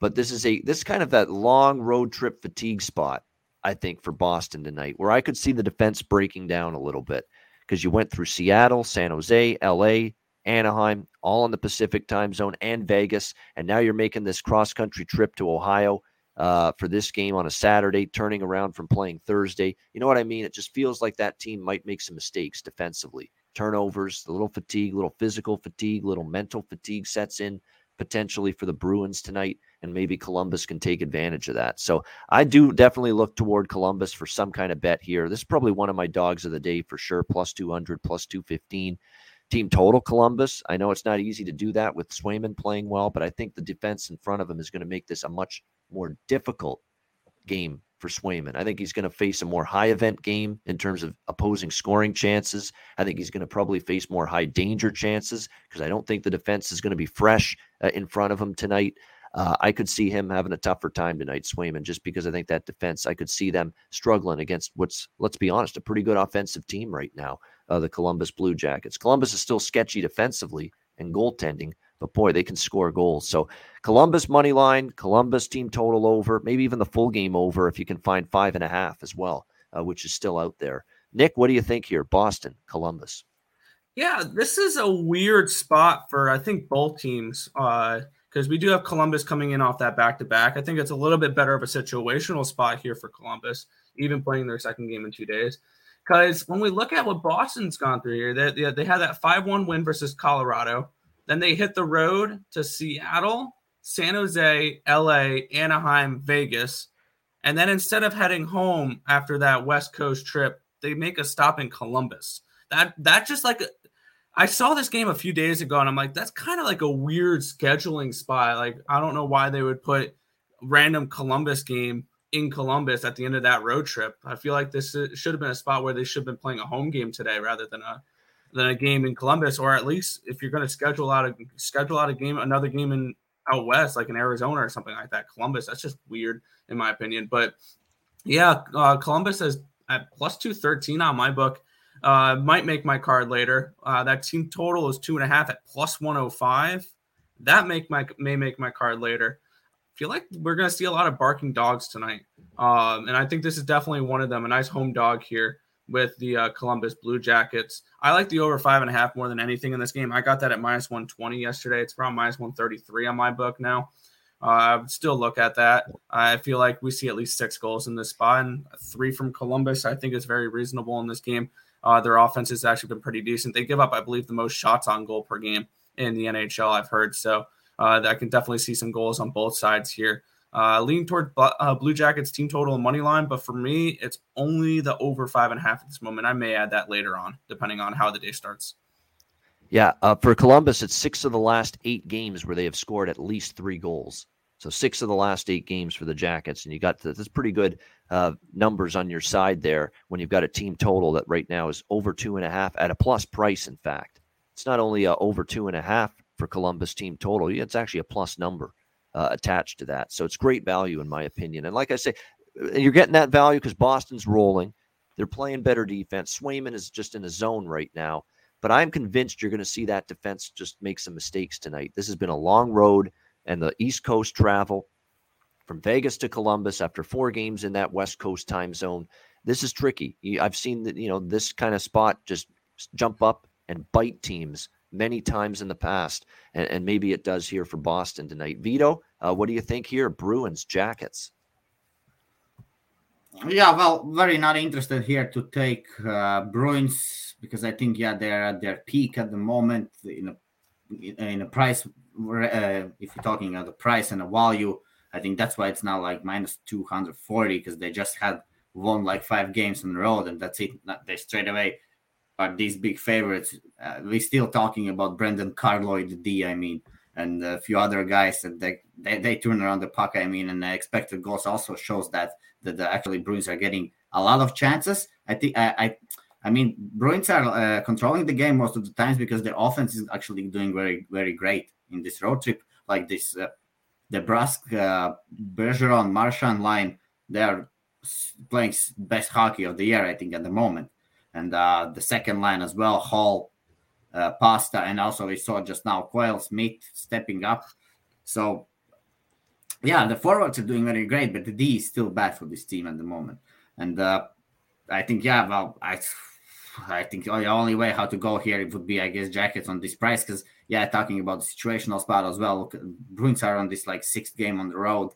but this is a this is kind of that long road trip fatigue spot. I think for Boston tonight, where I could see the defense breaking down a little bit because you went through Seattle, San Jose, L.A., Anaheim, all in the Pacific time zone, and Vegas. And now you're making this cross country trip to Ohio uh, for this game on a Saturday, turning around from playing Thursday. You know what I mean? It just feels like that team might make some mistakes defensively. Turnovers, a little fatigue, little physical fatigue, little mental fatigue sets in potentially for the Bruins tonight, and maybe Columbus can take advantage of that. So I do definitely look toward Columbus for some kind of bet here. This is probably one of my dogs of the day for sure, plus 200, plus 215 team total Columbus. I know it's not easy to do that with Swayman playing well, but I think the defense in front of him is going to make this a much more difficult game for Swayman. I think he's going to face a more high event game in terms of opposing scoring chances. I think he's going to probably face more high danger chances because I don't think the defense is going to be fresh uh, in front of him tonight. Uh, I could see him having a tougher time tonight, Swayman, just because I think that defense, I could see them struggling against what's, let's be honest, a pretty good offensive team right now uh, the Columbus Blue Jackets. Columbus is still sketchy defensively and goaltending, but boy, they can score goals. So Columbus money line, Columbus team total over, maybe even the full game over if you can find five and a half as well, uh, which is still out there. Nick, what do you think here? Boston, Columbus. Yeah, this is a weird spot for I think both teams because uh, we do have Columbus coming in off that back to back. I think it's a little bit better of a situational spot here for Columbus, even playing their second game in two days. Because when we look at what Boston's gone through here, they, they had that 5 1 win versus Colorado. Then they hit the road to Seattle, San Jose, LA, Anaheim, Vegas. And then instead of heading home after that West Coast trip, they make a stop in Columbus. That that just like I saw this game a few days ago and I'm like, that's kind of like a weird scheduling spot. Like, I don't know why they would put random Columbus game in Columbus at the end of that road trip. I feel like this should have been a spot where they should have been playing a home game today rather than a than a game in Columbus, or at least if you're going to schedule out a schedule out a game, another game in out west, like in Arizona or something like that. Columbus, that's just weird in my opinion. But yeah, uh, Columbus is at plus two thirteen on my book. Uh, might make my card later. Uh, that team total is two and a half at plus one hundred five. That make my may make my card later feel like we're going to see a lot of barking dogs tonight. Um, and I think this is definitely one of them. A nice home dog here with the uh, Columbus Blue Jackets. I like the over five and a half more than anything in this game. I got that at minus 120 yesterday. It's around minus 133 on my book now. Uh, I would still look at that. I feel like we see at least six goals in this spot, and three from Columbus. I think is very reasonable in this game. Uh, their offense has actually been pretty decent. They give up, I believe, the most shots on goal per game in the NHL. I've heard so. Uh, I can definitely see some goals on both sides here. Uh, leaning toward uh, Blue Jackets team total and money line, but for me, it's only the over five and a half at this moment. I may add that later on, depending on how the day starts. Yeah, uh, for Columbus, it's six of the last eight games where they have scored at least three goals. So six of the last eight games for the Jackets, and you got that's pretty good uh, numbers on your side there when you've got a team total that right now is over two and a half at a plus price. In fact, it's not only over two and a half for Columbus team total. It's actually a plus number uh, attached to that. So it's great value, in my opinion. And like I say, you're getting that value because Boston's rolling. They're playing better defense. Swayman is just in a zone right now. But I'm convinced you're going to see that defense just make some mistakes tonight. This has been a long road, and the East Coast travel from Vegas to Columbus after four games in that West Coast time zone. this is tricky. I've seen that you know this kind of spot just jump up and bite teams many times in the past, and, and maybe it does here for Boston tonight. Vito, uh, what do you think here? Bruins Jackets. Yeah, well, very not interested here to take uh, Bruins because I think yeah they're at their peak at the moment in a in a price. Uh, if you're talking about the price and the value, I think that's why it's now like minus two hundred forty because they just had won like five games in a row and that's it. They straight away are these big favorites. Uh, we're still talking about Brandon Carlo, the D, I mean, and a few other guys that they, they, they turn around the puck, I mean, and the expected goals also shows that that the actually Bruins are getting a lot of chances. I think I I, I mean Bruins are uh, controlling the game most of the times because the offense is actually doing very very great in this road trip. Like this, uh, DeBrusk, uh, Bergeron, Marchand line, they are playing best hockey of the year, I think, at the moment. And uh, the second line as well, Hall, uh, Pasta, and also we saw just now Coyle Smith stepping up. So yeah, the forwards are doing very great, but the D is still bad for this team at the moment. And uh, I think, yeah, well, I I think the only way how to go here it would be, I guess, jackets on this price because, yeah, talking about the situational spot as well. Look, Bruins are on this like sixth game on the road.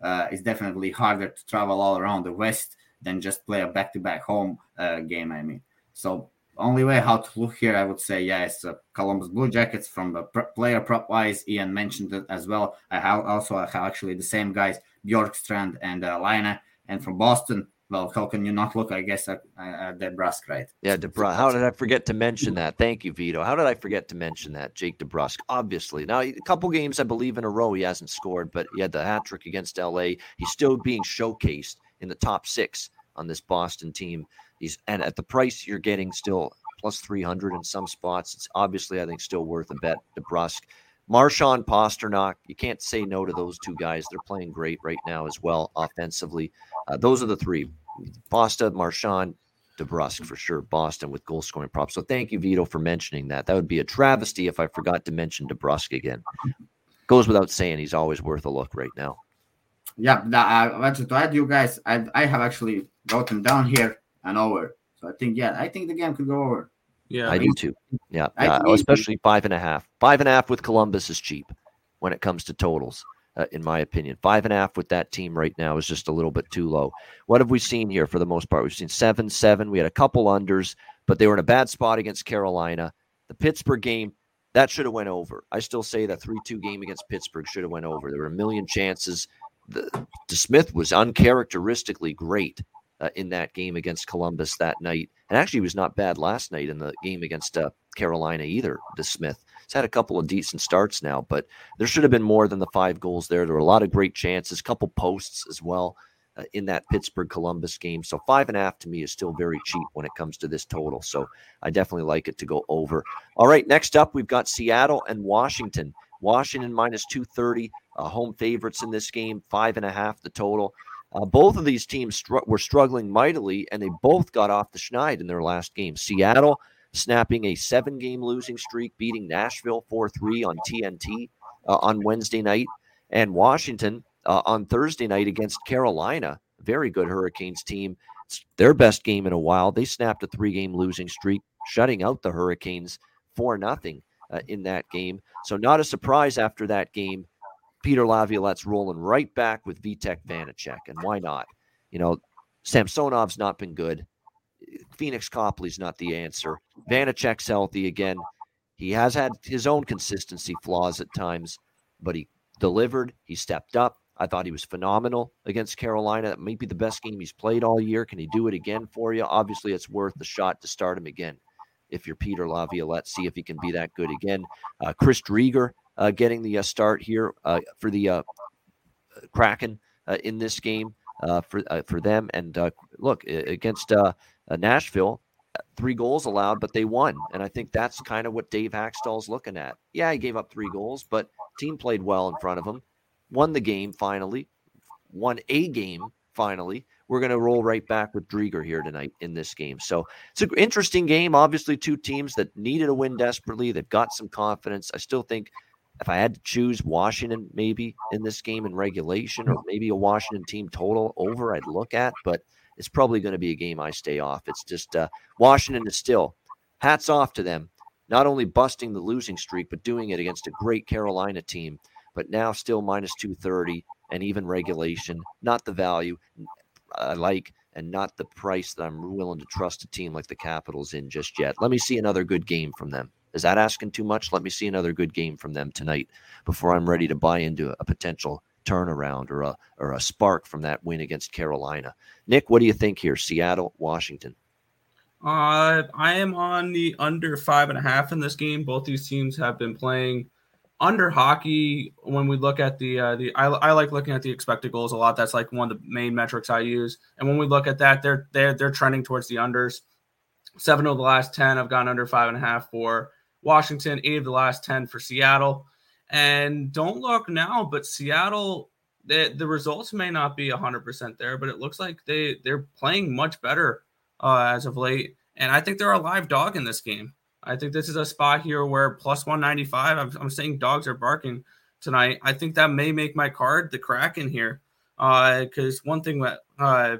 Uh, it's definitely harder to travel all around the West than just play a back-to-back home uh, game. I mean, so only way how to look here, I would say, yeah, it's uh, Columbus Blue Jackets from the pr- player prop wise. Ian mentioned it as well. I have also I have actually the same guys, Bjorkstrand and uh, Laine. And from Boston, well, how can you not look, I guess, at, at DeBrusk, right? Yeah, DeBrusk. How did I forget to mention that? Thank you, Vito. How did I forget to mention that? Jake DeBrusk, obviously. Now, a couple games, I believe, in a row, he hasn't scored, but he had the hat trick against LA. He's still being showcased in the top six on this Boston team. He's and at the price you're getting still plus 300 in some spots. It's obviously, I think, still worth a bet. DeBrusk. Marchand Pastrnak, you can't say no to those two guys. They're playing great right now as well offensively. Uh, those are the three Boston, Marchand, DeBrusk for sure. Boston with goal scoring props. So thank you, Vito, for mentioning that. That would be a travesty if I forgot to mention DeBrusk again. Goes without saying, he's always worth a look right now. Yeah, I wanted to add you guys. I, I have actually wrote down here and over. So I think, yeah, I think the game could go over. Yeah, I do too. Yeah, uh, especially five and a half. Five and a half with Columbus is cheap when it comes to totals, uh, in my opinion. Five and a half with that team right now is just a little bit too low. What have we seen here for the most part? We've seen seven, seven. We had a couple unders, but they were in a bad spot against Carolina. The Pittsburgh game that should have went over. I still say that three-two game against Pittsburgh should have went over. There were a million chances. The, DeSmith was uncharacteristically great uh, in that game against Columbus that night. And actually, was not bad last night in the game against uh, Carolina either, DeSmith. He's had a couple of decent starts now, but there should have been more than the five goals there. There were a lot of great chances, a couple posts as well uh, in that Pittsburgh Columbus game. So five and a half to me is still very cheap when it comes to this total. So I definitely like it to go over. All right, next up, we've got Seattle and Washington. Washington minus 230, uh, home favorites in this game, five and a half the total. Uh, both of these teams str- were struggling mightily, and they both got off the schneid in their last game. Seattle snapping a seven game losing streak, beating Nashville 4 3 on TNT uh, on Wednesday night, and Washington uh, on Thursday night against Carolina. Very good Hurricanes team. It's their best game in a while. They snapped a three game losing streak, shutting out the Hurricanes 4 0 uh, in that game. So, not a surprise after that game Peter Laviolette's rolling right back with Vitek Vanecek. And why not? You know, Samsonov's not been good. Pheonix Copley's not the answer. Vanecek's healthy again. He has had his own consistency flaws at times, but he delivered. He stepped up. I thought he was phenomenal against Carolina. That might be the best game he's played all year. Can he do it again for you? Obviously, it's worth the shot to start him again. If you're Peter Laviolette, see if he can be that good again. Uh, Chris Driedger uh, getting the uh, start here uh, for the uh, Kraken uh, in this game uh, for for them. And look against Nashville, three goals allowed, but they won, and I think that's kind of what Dave Hakstol's looking at. Yeah, he gave up three goals, but team played well in front of him, won the game finally, won a game finally. We're going to roll right back with Driedger here tonight in this game. So it's an interesting game. Obviously, two teams that needed a win desperately. They've got some confidence. I still think if I had to choose Washington maybe in this game in regulation or maybe a Washington team total over, I'd look at. But it's probably going to be a game I stay off. It's just uh, Washington is still hats off to them, not only busting the losing streak, but doing it against a great Carolina team, but now still minus 230 and even regulation, not the value I like and not the price that I'm willing to trust a team like the Capitals in just yet. Let me see another good game from them. Is that asking too much? Let me see another good game from them tonight before I'm ready to buy into a potential turnaround or a or a spark from that win against Carolina. Nick, what do you think here? Seattle, Washington. Uh, I am on the under five and a half in this game. Both these teams have been playing under hockey. When we look at the uh, the, I, I like looking at the expected goals a lot. That's like one of the main metrics I use. And when we look at that, they're they're they're trending towards the unders. Seven of the last ten have gone under five and a half for Washington. Eight of the last ten for Seattle. And don't look now, but Seattle, the, the results may not be 100% there, but it looks like they, they're playing much better uh, as of late. And I think they're a live dog in this game. I think this is a spot here where plus 195, I'm, I'm saying dogs are barking tonight. I think that may make my card the Kraken here. Because uh, one thing that uh,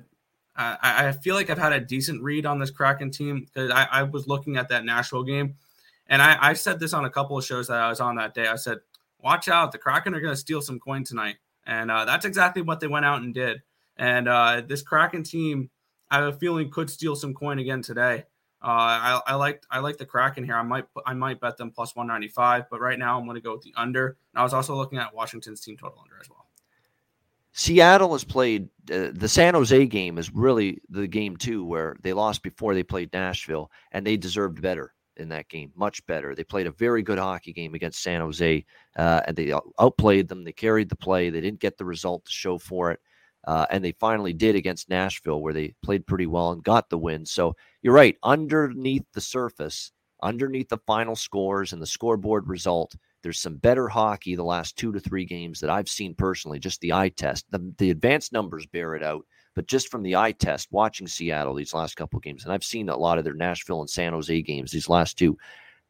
I, I, feel like I've had a decent read on this Kraken team because I, I, was looking at that Nashville game. And I, I said this on a couple of shows that I was on that day. I said, watch out. The Kraken are going to steal some coin tonight. And uh, that's exactly what they went out and did. And uh, this Kraken team, I have a feeling, could steal some coin again today. Uh, I, I like I like the Kraken here. I might I might bet them plus 195, but right now I'm going to go with the under. And I was also looking at Washington's team total under as well. Seattle has played uh, the San Jose game is really the game too where they lost before they played Nashville and they deserved better in that game, much better. They played a very good hockey game against San Jose, uh, and they outplayed them. They carried the play. They didn't get the result to show for it, uh, and they finally did against Nashville, where they played pretty well and got the win. So you're right. Underneath the surface, underneath the final scores and the scoreboard result, there's some better hockey the last two to three games that I've seen personally. Just the eye test, the, the advanced numbers bear it out. But just from the eye test, watching Seattle these last couple of games, and I've seen a lot of their Nashville and San Jose games these last two,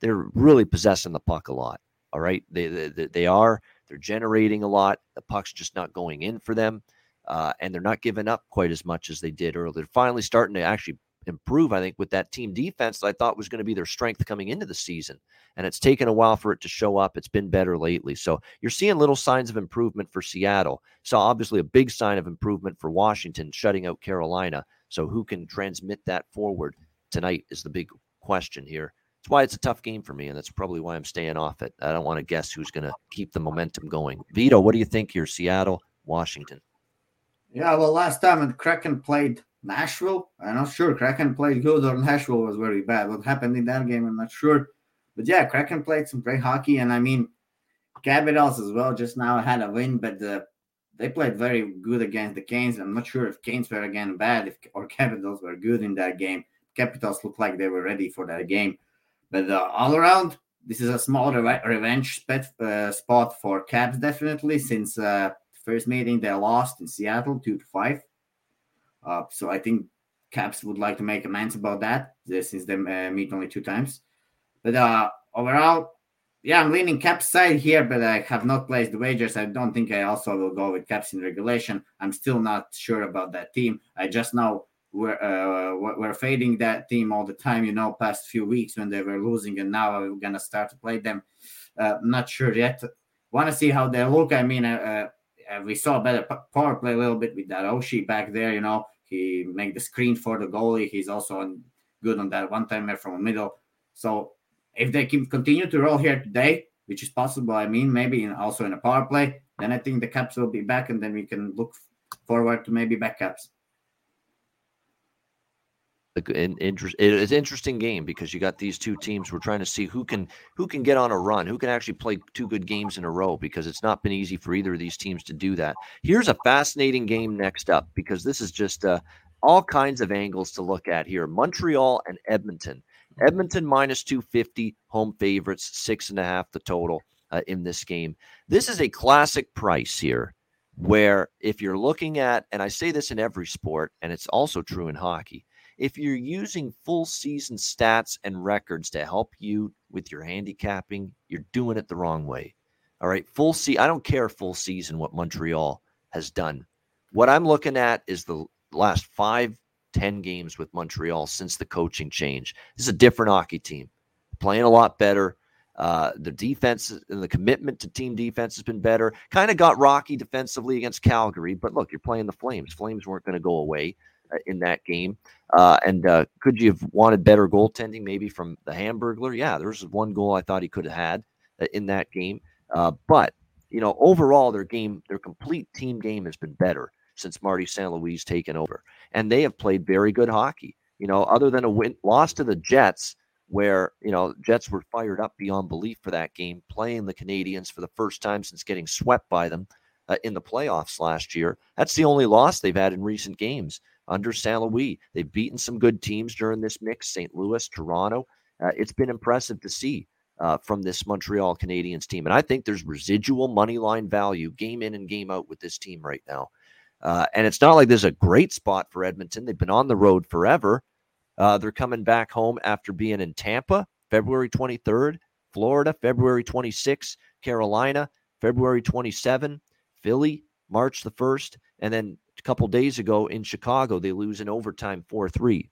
they're really possessing the puck a lot. All right, they they, they are. They're generating a lot. The puck's just not going in for them, uh, and they're not giving up quite as much as they did earlier. They're finally starting to actually improve, I think, with that team defense that I thought was going to be their strength coming into the season. And it's taken a while for it to show up. It's been better lately. So you're seeing little signs of improvement for Seattle. So obviously a big sign of improvement for Washington shutting out Carolina. So who can transmit that forward tonight is the big question here. That's why it's a tough game for me, and that's probably why I'm staying off it. I don't want to guess who's going to keep the momentum going. Vito, what do you think here? Seattle, Washington. Yeah, well, last time the Kraken played Nashville. I'm not sure. Kraken played good or Nashville was very bad. What happened in that game, I'm not sure. But yeah, Kraken played some great hockey, and I mean, Capitals as well. Just now had a win, but the, they played very good against the Canes. I'm not sure if Canes were again bad if, or Capitals were good in that game. Capitals looked like they were ready for that game. But uh, all around, this is a small re- revenge spot, uh, spot for Caps, definitely, since uh, first meeting they lost in Seattle, 2 to 5. Uh, so I think Caps would like to make amends about that since they uh, meet only two times. But uh, overall, yeah, I'm leaning Caps side here, but I have not placed the wagers. I don't think I also will go with Caps in regulation. I'm still not sure about that team. I just know we're uh, we're fading that team all the time. You know, past few weeks when they were losing, and now we're gonna start to play them. Uh, not sure yet. Want to see how they look. I mean, uh, uh, we saw better power play a little bit with that Oshie back there. You know, he made the screen for the goalie. He's also on, good on that one timer from the middle. So if they can continue to roll here today, which is possible, I mean, maybe in, also in a power play, then I think the Caps will be back, and then we can look forward to maybe backups an interest it's an interesting game because you got these two teams we're trying to see who can who can get on a run who can actually play two good games in a row because it's not been easy for either of these teams to do that. Here's a fascinating game next up because this is just uh, all kinds of angles to look at here. Montreal and edmonton. Edmonton minus 250 home favorites six and a half the total uh, in this game. This is a classic price here where if you're looking at and i say this in every sport and it's also true in hockey if you're using full season stats and records to help you with your handicapping, you're doing it the wrong way. All right, full see. I don't care full season what Montreal has done. What I'm looking at is the last five 10 games with Montreal since the coaching change. This is a different hockey team, playing a lot better. Uh, the defense and the commitment to team defense has been better. Kind of got rocky defensively against Calgary, but look, you're playing the Flames. Flames weren't going to go away in that game. Uh, and uh, could you have wanted better goaltending maybe from the Hamburglar? Yeah, there was one goal I thought he could have had uh, in that game. Uh, but you know, overall, their game, their complete team game has been better since Marty St. Louis taken over, and they have played very good hockey. You know, other than a win loss to the Jets, where you know Jets were fired up beyond belief for that game, playing the Canadiens for the first time since getting swept by them uh, in the playoffs last year. That's the only loss they've had in recent games under. Louis. They've beaten some good teams during this mix: St. Louis, Toronto. Uh, it's been impressive to see uh, from this Montreal Canadiens team, and I think there's residual money line value, game in and game out, with this team right now. Uh, and it's not like there's a great spot for Edmonton. They've been on the road forever. Uh, they're coming back home after being in Tampa, February 23rd, Florida, February 26th, Carolina, February 27, Philly, March the 1st, and then a couple days ago in Chicago, they lose in overtime 4 3.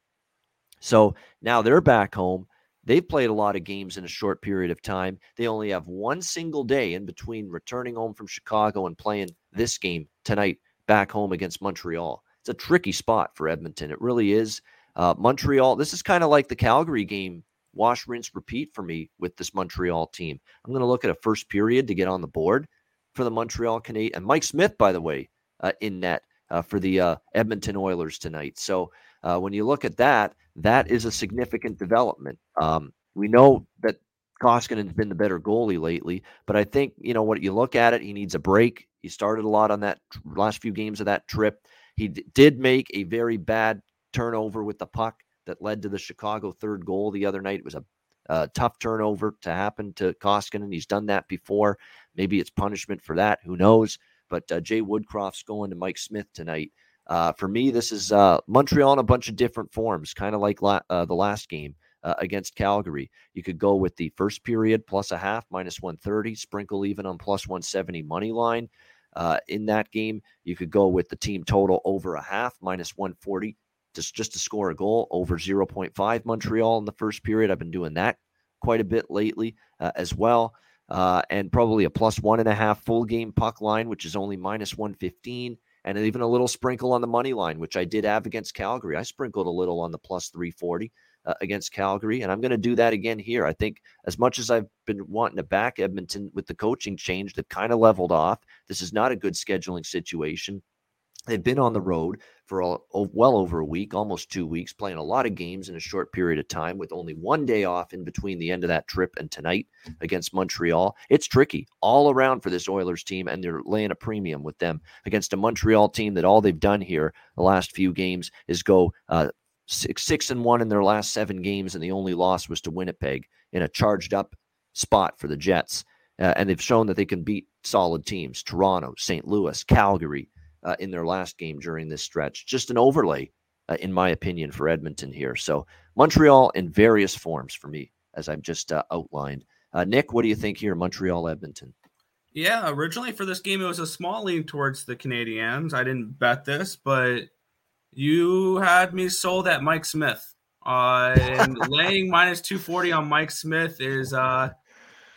So now they're back home. They've played a lot of games in a short period of time. They only have one single day in between returning home from Chicago and playing this game tonight back home against Montreal. It's a tricky spot for Edmonton. It really is. Uh, Montreal, this is kind of like the Calgary game, wash, rinse, repeat for me with this Montreal team. I'm going to look at a first period to get on the board for the Montreal Canadiens. And Mike Smith, by the way, uh, in net uh, for the uh, Edmonton Oilers tonight. So uh, when you look at that, that is a significant development. Um, we know that Koskinen's been the better goalie lately, but I think, you know, what you look at it, he needs a break. He started a lot on that last few games of that trip. He d- did make a very bad turnover with the puck that led to the Chicago third goal the other night. It was a, a tough turnover to happen to Koskinen. He's done that before. Maybe it's punishment for that. Who knows? But uh, Jay Woodcroft's going to Mike Smith tonight. Uh, for me, this is uh, Montreal in a bunch of different forms, kind of like la- uh, the last game uh, against Calgary. You could go with the first period plus a half, minus 130, sprinkle even on plus 170 money line. Uh, in that game, you could go with the team total over a half, minus 140, just, just to score a goal over 0.5 Montreal in the first period. I've been doing that quite a bit lately as well. Uh, and probably a plus one and a half full game puck line, which is only minus 115, and even a little sprinkle on the money line, which I did have against Calgary. I sprinkled a little on the plus 340 uh, against Calgary, and I'm going to do that again here. I think as much as I've been wanting to back Edmonton with the coaching change, they've kind of leveled off. This is not a good scheduling situation. They've been on the road for a, well over a week, almost two weeks, playing a lot of games in a short period of time with only one day off in between the end of that trip and tonight against Montreal. It's tricky all around for this Oilers team, and they're laying a premium with them against a Montreal team that all they've done here the last few games is go uh, six, six and one in their last seven games, and the only loss was to Winnipeg in a charged up spot for the Jets. Uh, and they've shown that they can beat solid teams Toronto, St. Louis, Calgary uh, in their last game during this stretch. Just an overlay, uh, in my opinion, for Edmonton here. So Montreal in various forms for me, as I've just uh, outlined. Uh, Nick, what do you think here, Montreal, Edmonton? Yeah, originally for this game, it was a small lean towards the Canadiens. I didn't bet this, but you had me sold at Mike Smith. Uh, and laying minus 240 on Mike Smith is uh,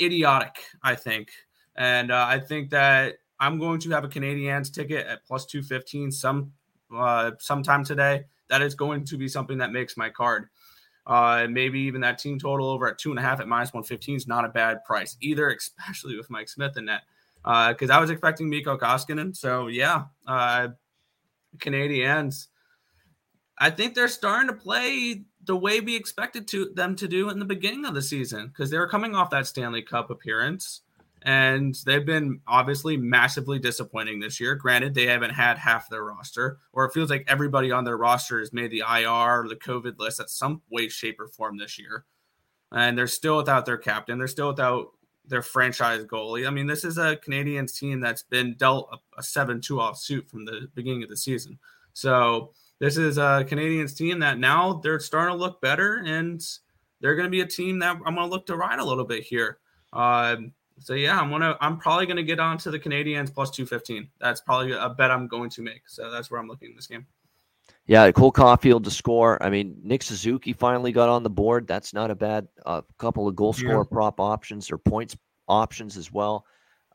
idiotic, I think. And uh, I think that I'm going to have a Canadiens ticket at plus 215 some uh, sometime today. That is going to be something that makes my card. Uh, maybe even that team total over at two and a half at minus 115 is not a bad price either, especially with Mike Smith in that. Because uh, I was expecting Mikko Koskinen. So, yeah, uh, Canadiens I think they're starting to play the way we expected to them to do in the beginning of the season because they were coming off that Stanley Cup appearance and they've been obviously massively disappointing this year. Granted, they haven't had half their roster, or it feels like everybody on their roster has made the IR or the COVID list at some way, shape, or form this year. And they're still without their captain. They're still without their franchise goalie. I mean, this is a Canadiens team that's been dealt a, a 7 2 off suit from the beginning of the season. So this is a Canadiens team that now they're starting to look better, and they're going to be a team that I'm going to look to ride a little bit here. Um, so yeah, I'm gonna I'm probably gonna get on to the Canadiens plus 215. That's probably a bet I'm going to make. So that's where I'm looking in this game. Yeah, Cole Caufield to score. I mean, Nick Suzuki finally got on the board. That's not a bad uh, couple of goal score yeah. prop options or points options as well.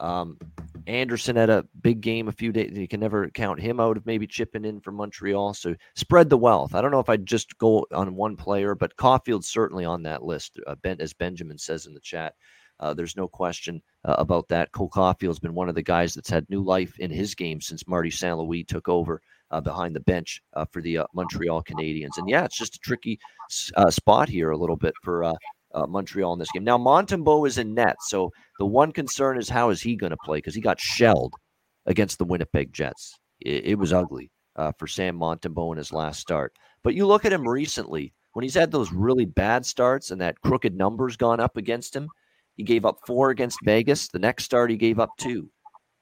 Um, Anderson had a big game a few days. You can never count him out of maybe chipping in for Montreal. So spread the wealth. I don't know if I'd just go on one player, but Caufield's certainly on that list, uh, ben, as Benjamin says in the chat. Uh, there's no question uh, about that. Cole Caufield's been one of the guys that's had new life in his game since Marty St. Louis took over uh, behind the bench uh, for the uh, Montreal Canadiens. And yeah, it's just a tricky spot here a little bit for uh, Montreal in this game. Now Montembeault is in net, so the one concern is how is he going to play because he got shelled against the Winnipeg Jets. It, it was ugly uh, for Sam Montembeault in his last start. But you look at him recently when he's had those really bad starts and that crooked numbers gone up against him. He gave up four against Vegas. The next start, he gave up two.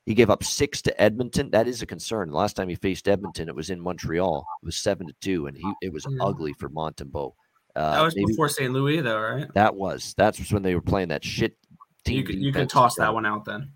He gave up six to Edmonton. That is a concern. The last time he faced Edmonton, it was in Montreal. It was seven to two, and he it was yeah. ugly for Montembeault. Uh, that was maybe, before St. Louis, though, right? That was. That's when they were playing that shit team. You could, you could toss that one out then.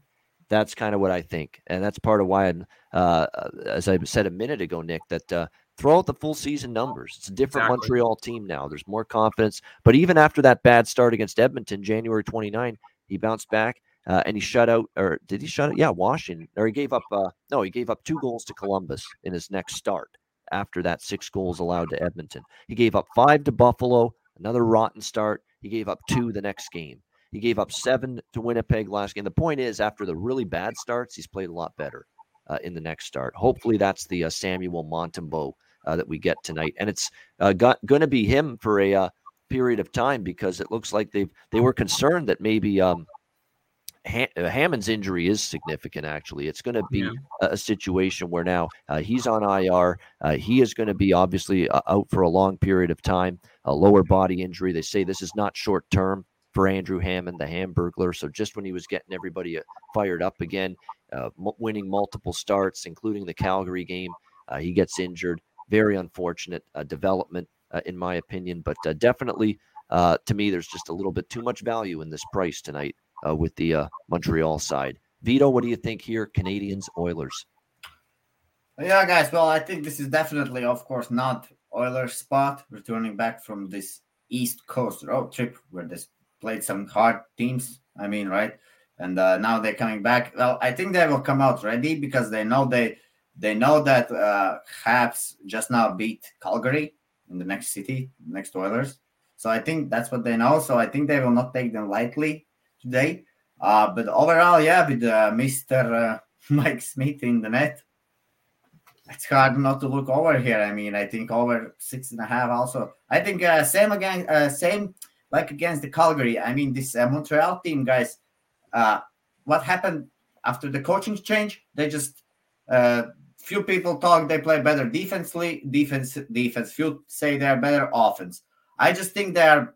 That's kind of what I think, and that's part of why, I, uh, as I said a minute ago, Nick, that uh, throw out the full season numbers. It's a different exactly. Montreal team now. There's more confidence. But even after that bad start against Edmonton, January 29, he bounced back. Uh, and he shut out, or did he shut it? Yeah, Washington. Or he gave up. Uh, no, he gave up two goals to Columbus in his next start after that six goals allowed to Edmonton. He gave up five to Buffalo, another rotten start. He gave up two the next game. He gave up seven to Winnipeg last game. The point is, after the really bad starts, he's played a lot better uh, in the next start. Hopefully, that's the uh, Samuel Montembeault uh, that we get tonight, and it's uh, going to be him for a uh, period of time because it looks like they they were concerned that maybe um, uh, Hammond's injury is significant. Actually, it's going to be yeah. a, a, situation where now uh, he's on IR. Uh, he is going to be obviously uh, out for a long period of time. A lower body injury. They say this is not short term for Andrew Hammond, the Hamburglar. So just when he was getting everybody uh, fired up again, uh, m- winning multiple starts, including the Calgary game, he gets injured. Very unfortunate development, in my opinion. But definitely, to me, there's just a little bit too much value in this price tonight uh, with the uh, Montreal side. Vito, what do you think here? Canadiens, Oilers. Yeah, guys. Well, I think this is definitely, of course, not Oilers spot. Returning back from this East Coast road trip where they played some hard teams. I mean, right? And uh, now they're coming back. Well, I think they will come out ready because they know they they know that uh, Habs just now beat Calgary in the next city, next Oilers. So I think that's what they know. So I think they will not take them lightly today. Uh, but overall, yeah, with uh, Mr. Uh, Mike Smith in the net, it's hard not to look over here. I mean, I think over six and a half. Also, I think uh, same again, uh, same like against the Calgary. I mean, this uh, Montreal team, guys. Uh, what happened after the coaching change? They just uh, few people talk they play better defensively, defense, defense. Few say they're better offense. I just think they're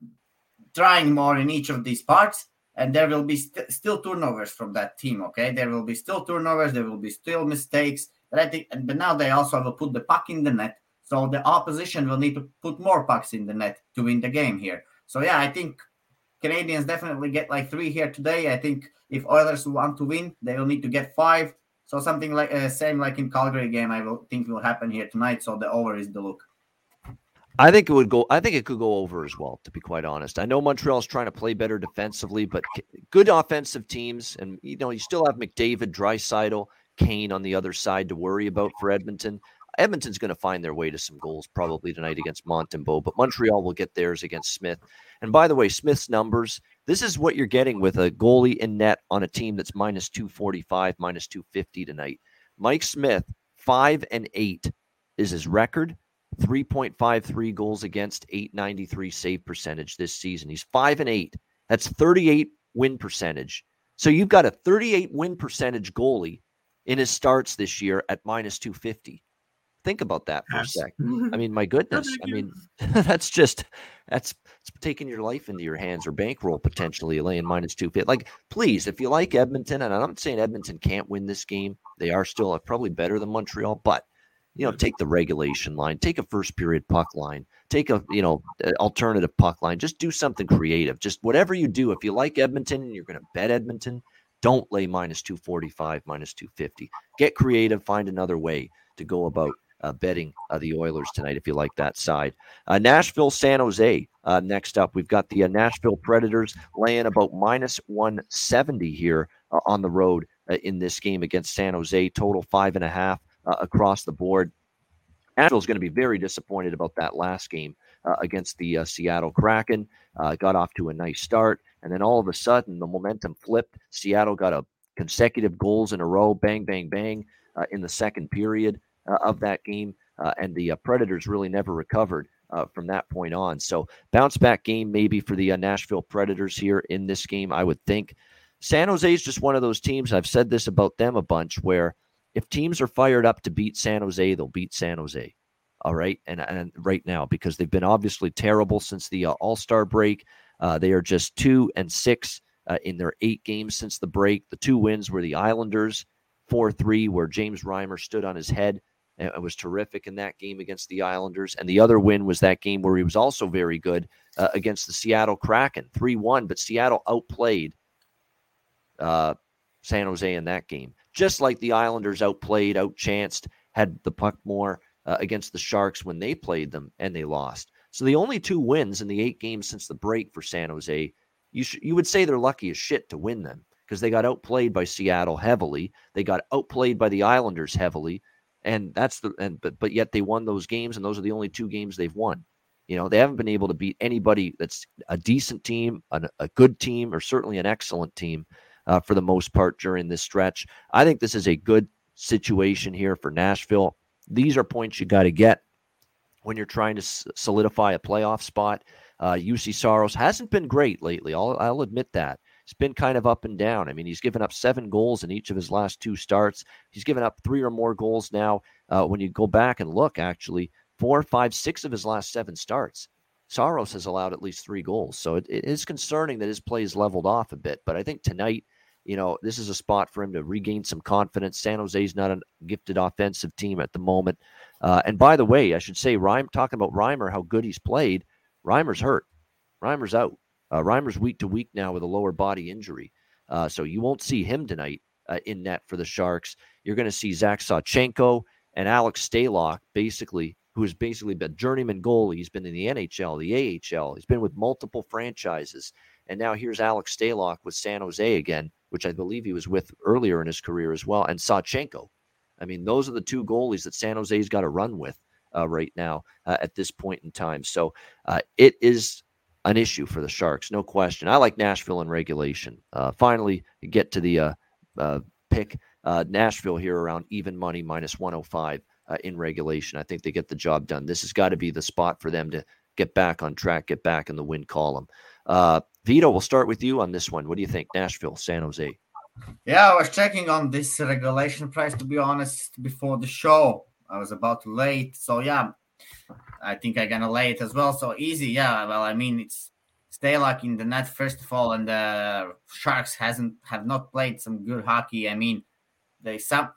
trying more in each of these parts and there will be st- still turnovers from that team. Okay, there will be still turnovers. There will be still mistakes. But I think, but now they also will put the puck in the net, so the opposition will need to put more pucks in the net to win the game here. So yeah, I think Canadiens definitely get like three here today. I think if Oilers want to win, they will need to get five. So something like uh, same like in Calgary game, I will think will happen here tonight. So the over is the look. I think it would go. I think it could go over as well. To be quite honest, I know Montreal's trying to play better defensively, but good offensive teams, and you know you still have McDavid, Draisaitl, Kane on the other side to worry about for Edmonton. Edmonton's going to find their way to some goals probably tonight against Montembeault, but Montreal will get theirs against Smith. And by the way, Smith's numbers. This is what you're getting with a goalie in net on a team that's minus 245, minus 250 tonight. Mike Smith, five and eight is his record. 3.53 goals against, 893 save percentage this season. He's 5 and 8. That's 38 win percentage. So you've got a 38 win percentage goalie in his starts this year at minus 250. Think about that for a sec. I mean, my goodness. I mean, that's just that's it's taking your life into your hands or bankroll potentially laying minus two fit. Like, please, if you like Edmonton, and I'm saying Edmonton can't win this game, they are still uh, probably better than Montreal, but you know, take the regulation line, take a first period puck line, take a, you know, alternative puck line. Just do something creative. Just whatever you do. If you like Edmonton and you're going to bet Edmonton, don't lay minus 245, minus 250. Get creative, find another way to go about uh, betting uh, the Oilers tonight if you like that side. Uh, Nashville, San Jose. Uh, next up, we've got the uh, Nashville Predators laying about minus 170 here uh, on the road in this game against San Jose. Total five and a half across the board. Nashville's going to be very disappointed about that last game against the Seattle Kraken. got off to a nice start, and then all of a sudden the momentum flipped. Seattle got a consecutive goals in a row, bang, bang, bang, in the second period of that game, uh, and the uh, Predators really never recovered from that point on. So bounce back game maybe for the Nashville Predators here in this game, I would think. San Jose is just one of those teams. I've said this about them a bunch where if teams are fired up to beat San Jose, they'll beat San Jose. All right. And, and right now, because they've been obviously terrible since the uh, All Star break, uh, they are just two and six uh, in their eight games since the break. The two wins were the Islanders 4 3, where James Reimer stood on his head it was terrific in that game against the Islanders. And the other win was that game where he was also very good uh, against the Seattle Kraken, 3 1. But Seattle outplayed uh, San Jose in that game, just like the Islanders outplayed, outchanced, had the puck more uh, against the Sharks when they played them and they lost. So the only two wins in the eight games since the break for San Jose, you, sh- you would say they're lucky as shit to win them because they got outplayed by Seattle heavily. They got outplayed by the Islanders heavily and that's the and but but yet they won those games, and those are the only two games they've won. You know, they haven't been able to beat anybody that's a decent team, a, a good team, or certainly an excellent team uh, for the most part during this stretch. I think this is a good situation here for Nashville. These are points you got to get when you're trying to solidify a playoff spot. Uh, Juuse Saros hasn't been great lately. I'll, I'll admit that it's been kind of up and down. I mean, he's given up seven goals in each of his last two starts. He's given up three or more goals now. Uh, when you go back and look, actually, four, five, six of his last seven starts, Saros has allowed at least three goals. So it, it is concerning that his play is leveled off a bit. But I think tonight, you know, this is a spot for him to regain some confidence. San Jose's not a gifted offensive team at the moment. Uh, and by the way, I should say, Rhyme talking about Reimer, how good he's played. Reimer's hurt. Reimer's out. Uh, Reimer's week to week now with a lower body injury. Uh, so you won't see him tonight uh, in net for the Sharks. You're going to see Zach Sawchenko and Alex Stalock, basically, who has basically been journeyman goalie. He's been in the NHL, the AHL. He's been with multiple franchises. And now here's Alex Stalock with San Jose again, which I believe he was with earlier in his career as well, and Sawchenko. I mean, those are the two goalies that San Jose's got to run with uh, right now uh, at this point in time. So uh, it is an issue for the Sharks, no question. I like Nashville in regulation. Uh, finally, get to the uh, uh, pick uh, Nashville here around even money minus 105 uh, in regulation. I think they get the job done. This has got to be the spot for them to get back on track, get back in the win column. Vito, we'll start with you on this one. What do you think, Nashville, San Jose? Yeah, I was checking on this regulation price to be honest before the show. I was about late, so yeah, I think I'm gonna lay it as well. So easy, yeah. Well, I mean, it's Stalock in the net first of all, and the Sharks hasn't have not played some good hockey. I mean, they some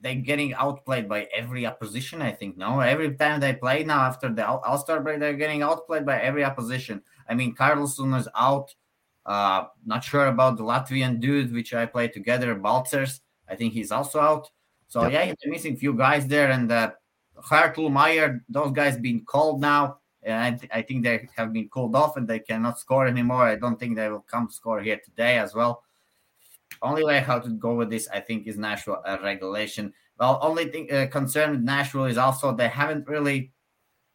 they're getting outplayed by every opposition. I think no, every time they play now after the All Star break, they're getting outplayed by every opposition. I mean, Karlsson is out. Uh, not sure about the Latvian dude, which I play together, Balcers. I think he's also out. So yep. yeah, they're missing few guys there, and uh, Hertl, Meier, those guys been called now. And I, th- I, think they have been called off and they cannot score anymore. I don't think they will come score here today as well. Only way how to go with this, I think, is Nashville uh, regulation. Well, only thing uh, concern Nashville is also they haven't really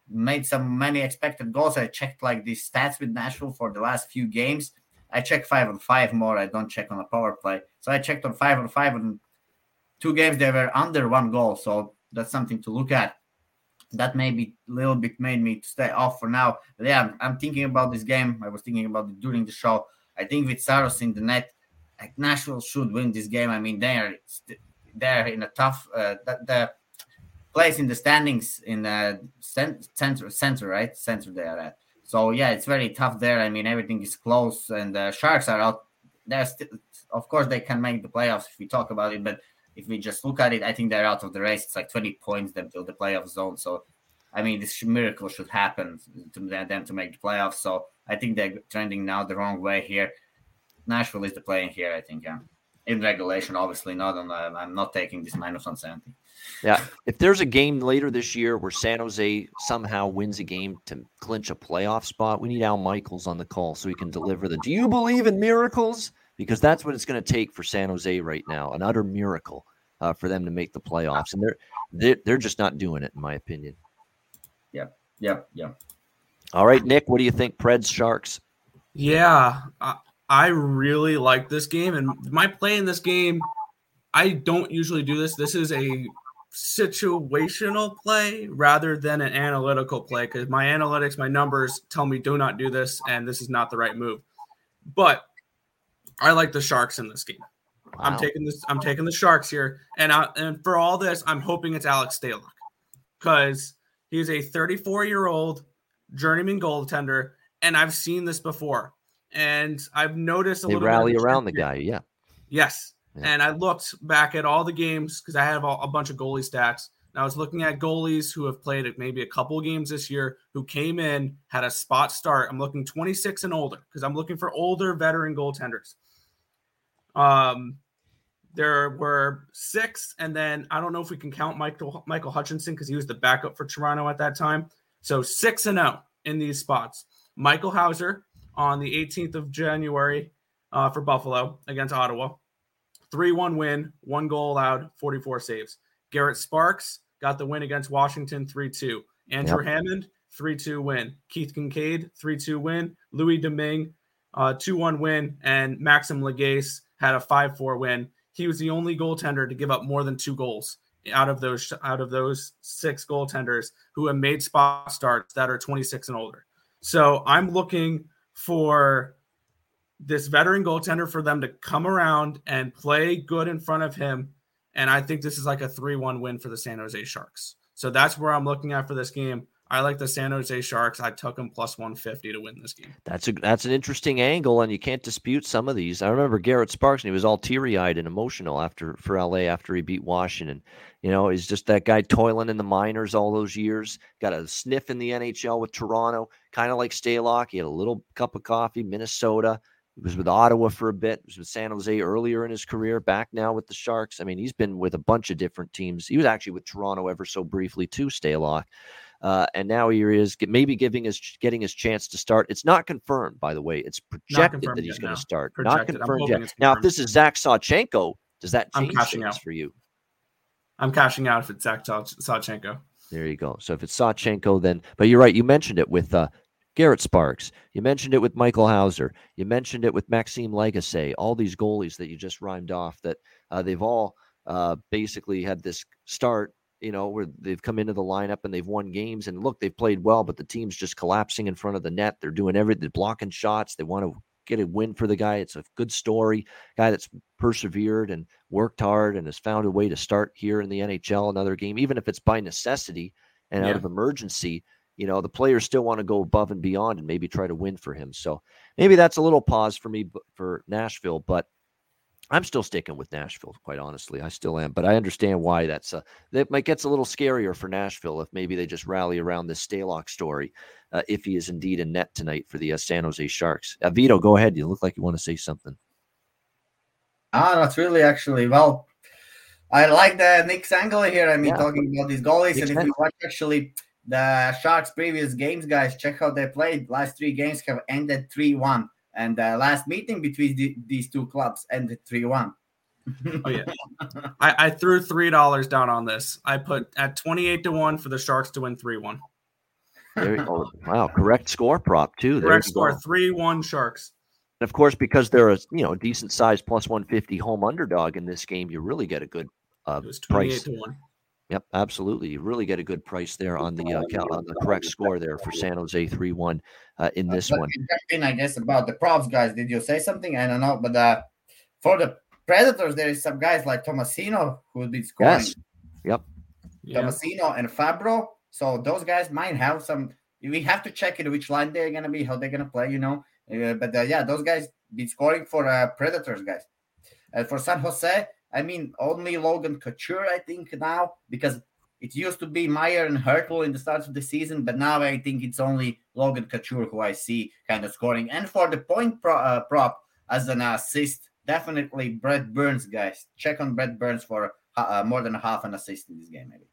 made some many expected goals. I checked like the stats with Nashville for the last few games. I check five on five more. I don't check on a power play. So I checked on five on five and two games they were under one goal. So that's something to look at. That maybe a little bit made me to stay off for now. But yeah, I'm, I'm thinking about this game. I was thinking about it during the show. I think with Saros in the net, like Nashville should win this game. I mean, they're they're in a tough uh, the, the place in the standings in the center center right center they are at. So yeah, it's very tough there. I mean, everything is close, and the Sharks are out. They're still, of course, they can make the playoffs if we talk about it, but if we just look at it, I think they're out of the race. It's like 20 points until the playoff zone. So, I mean, this miracle should happen to them to make the playoffs. So, I think they're trending now the wrong way here. Nashville is the playing here, I think. Yeah. In regulation, obviously not on. I'm not taking this minus 170. Yeah, if there's a game later this year where San Jose somehow wins a game to clinch a playoff spot, we need Al Michaels on the call so he can deliver the. Do you believe in miracles? Because that's what it's going to take for San Jose right now, an utter miracle uh, for them to make the playoffs, and they're, they're they're just not doing it, in my opinion. Yep, yep, yep. All right, Nick, what do you think? Preds Sharks. Yeah, I, I really like this game, and my play in this game. I don't usually do this. This is a situational play rather than an analytical play because my analytics, my numbers tell me do not do this, and this is not the right move. But I like the Sharks in this game. Wow. I'm taking this. I'm taking the Sharks here, and I, and for all this, I'm hoping it's Alex Stalock because he's a 34 year old journeyman goaltender, and I've seen this before, and I've noticed a they little rally around the guy. Yeah. Yes, yeah. and I looked back at all the games because I have a, a bunch of goalie stats. And I was looking at goalies who have played maybe a couple games this year who came in, had a spot start. I'm looking 26 and older because I'm looking for older veteran goaltenders. Um, there were six, and then I don't know if we can count Michael Michael Hutchinson because he was the backup for Toronto at that time. So six and zero oh in these spots. Michael Houser on the 18th of January uh, for Buffalo against Ottawa, three one win, one goal allowed, 44 saves. Garrett Sparks got the win against Washington, three two. Andrew yep. Hammond, three two win. Keith Kinkaid, three two win. Louis Domingue, uh, two one win, and Maxime Lagacé had a five four win he was the only goaltender to give up more than two goals out of those out of those six goaltenders who have made spot starts that are 26 and older. So I'm looking for this veteran goaltender for them to come around and play good in front of him. And I think this is like a 3 1 win for the San Jose Sharks. So that's where I'm looking at for this game. I like the San Jose Sharks. I took them plus 150 to win this game. That's a that's an interesting angle, and you can't dispute some of these. I remember Garrett Sparks, and he was all teary eyed and emotional after for LA after he beat Washington. You know, he's just that guy toiling in the minors all those years. Got a sniff in the NHL with Toronto, kind of like Stalock. He had a little cup of coffee, Minnesota. He was with Ottawa for a bit. He was with San Jose earlier in his career. Back now with the Sharks. I mean, he's been with a bunch of different teams. He was actually with Toronto ever so briefly too. Stalock. Uh, and now he is, maybe giving his getting his chance to start. It's not confirmed, by the way. It's projected that he's going to start. Projected. Not confirmed yet. Confirmed. Now, if this is Zach Sawchenko, does that change things out. for you? I'm cashing out if it's Zach Sawchenko. There you go. So if it's Sawchenko, then but you're right. You mentioned it with uh, Garrett Sparks. You mentioned it with Michael Houser. You mentioned it with Maxime Lagacé. All these goalies that you just rhymed off that uh, they've all uh, basically had this start you know, where they've come into the lineup and they've won games. And look, they've played well, but the team's just collapsing in front of the net. They're doing everything, they're blocking shots. They want to get a win for the guy. It's a good story. Guy that's persevered and worked hard and has found a way to start here in the NHL another game, even if it's by necessity and yeah. out of emergency. You know, the players still want to go above and beyond and maybe try to win for him. So maybe that's a little pause for me for Nashville, but I'm still sticking with Nashville, quite honestly. I still am, but I understand why that's uh, that might gets a little scarier for Nashville if maybe they just rally around this Stalock story, uh, if he is indeed in net tonight for the uh, San Jose Sharks. Uh, Vito, go ahead. You look like you want to say something. Ah, not really. Actually, well, I like the Nick's angle here. I mean, yeah. talking about these goalies, and if you watch actually the Sharks' previous games, guys, check how they played. Last three games have ended three one. And the last meeting between the, these two clubs ended 3 1. oh yeah, I, I threw three dollars down on this. I put at twenty eight to one for the Sharks to win three one. Wow, correct score prop too. Correct score three one Sharks. And of course, because they're a you know decent sized plus one fifty home underdog in this game, you really get a good uh, price. To one. Yep, absolutely. You really get a good price there on the uh, on the correct score there for San Jose three one uh, in this uh, one. In, I guess about the props, guys. Did you say something? I don't know, but uh, for the Predators, there is some guys like Tomasino who will be scoring. Yes. Yep. Tomasino and Fabbro. So those guys might have some. We have to check it which line they're gonna be, how they're gonna play, you know. Uh, but uh, yeah, those guys be scoring for uh, Predators, guys. And for San Jose, I mean, only Logan Couture, I think, now, because it used to be Meier and Hertl in the start of the season, but now I think it's only Logan Couture who I see kind of scoring. And for the point pro, uh, prop as an assist, definitely Brent Burns, guys. Check on Brent Burns for uh, more than half an assist in this game, maybe.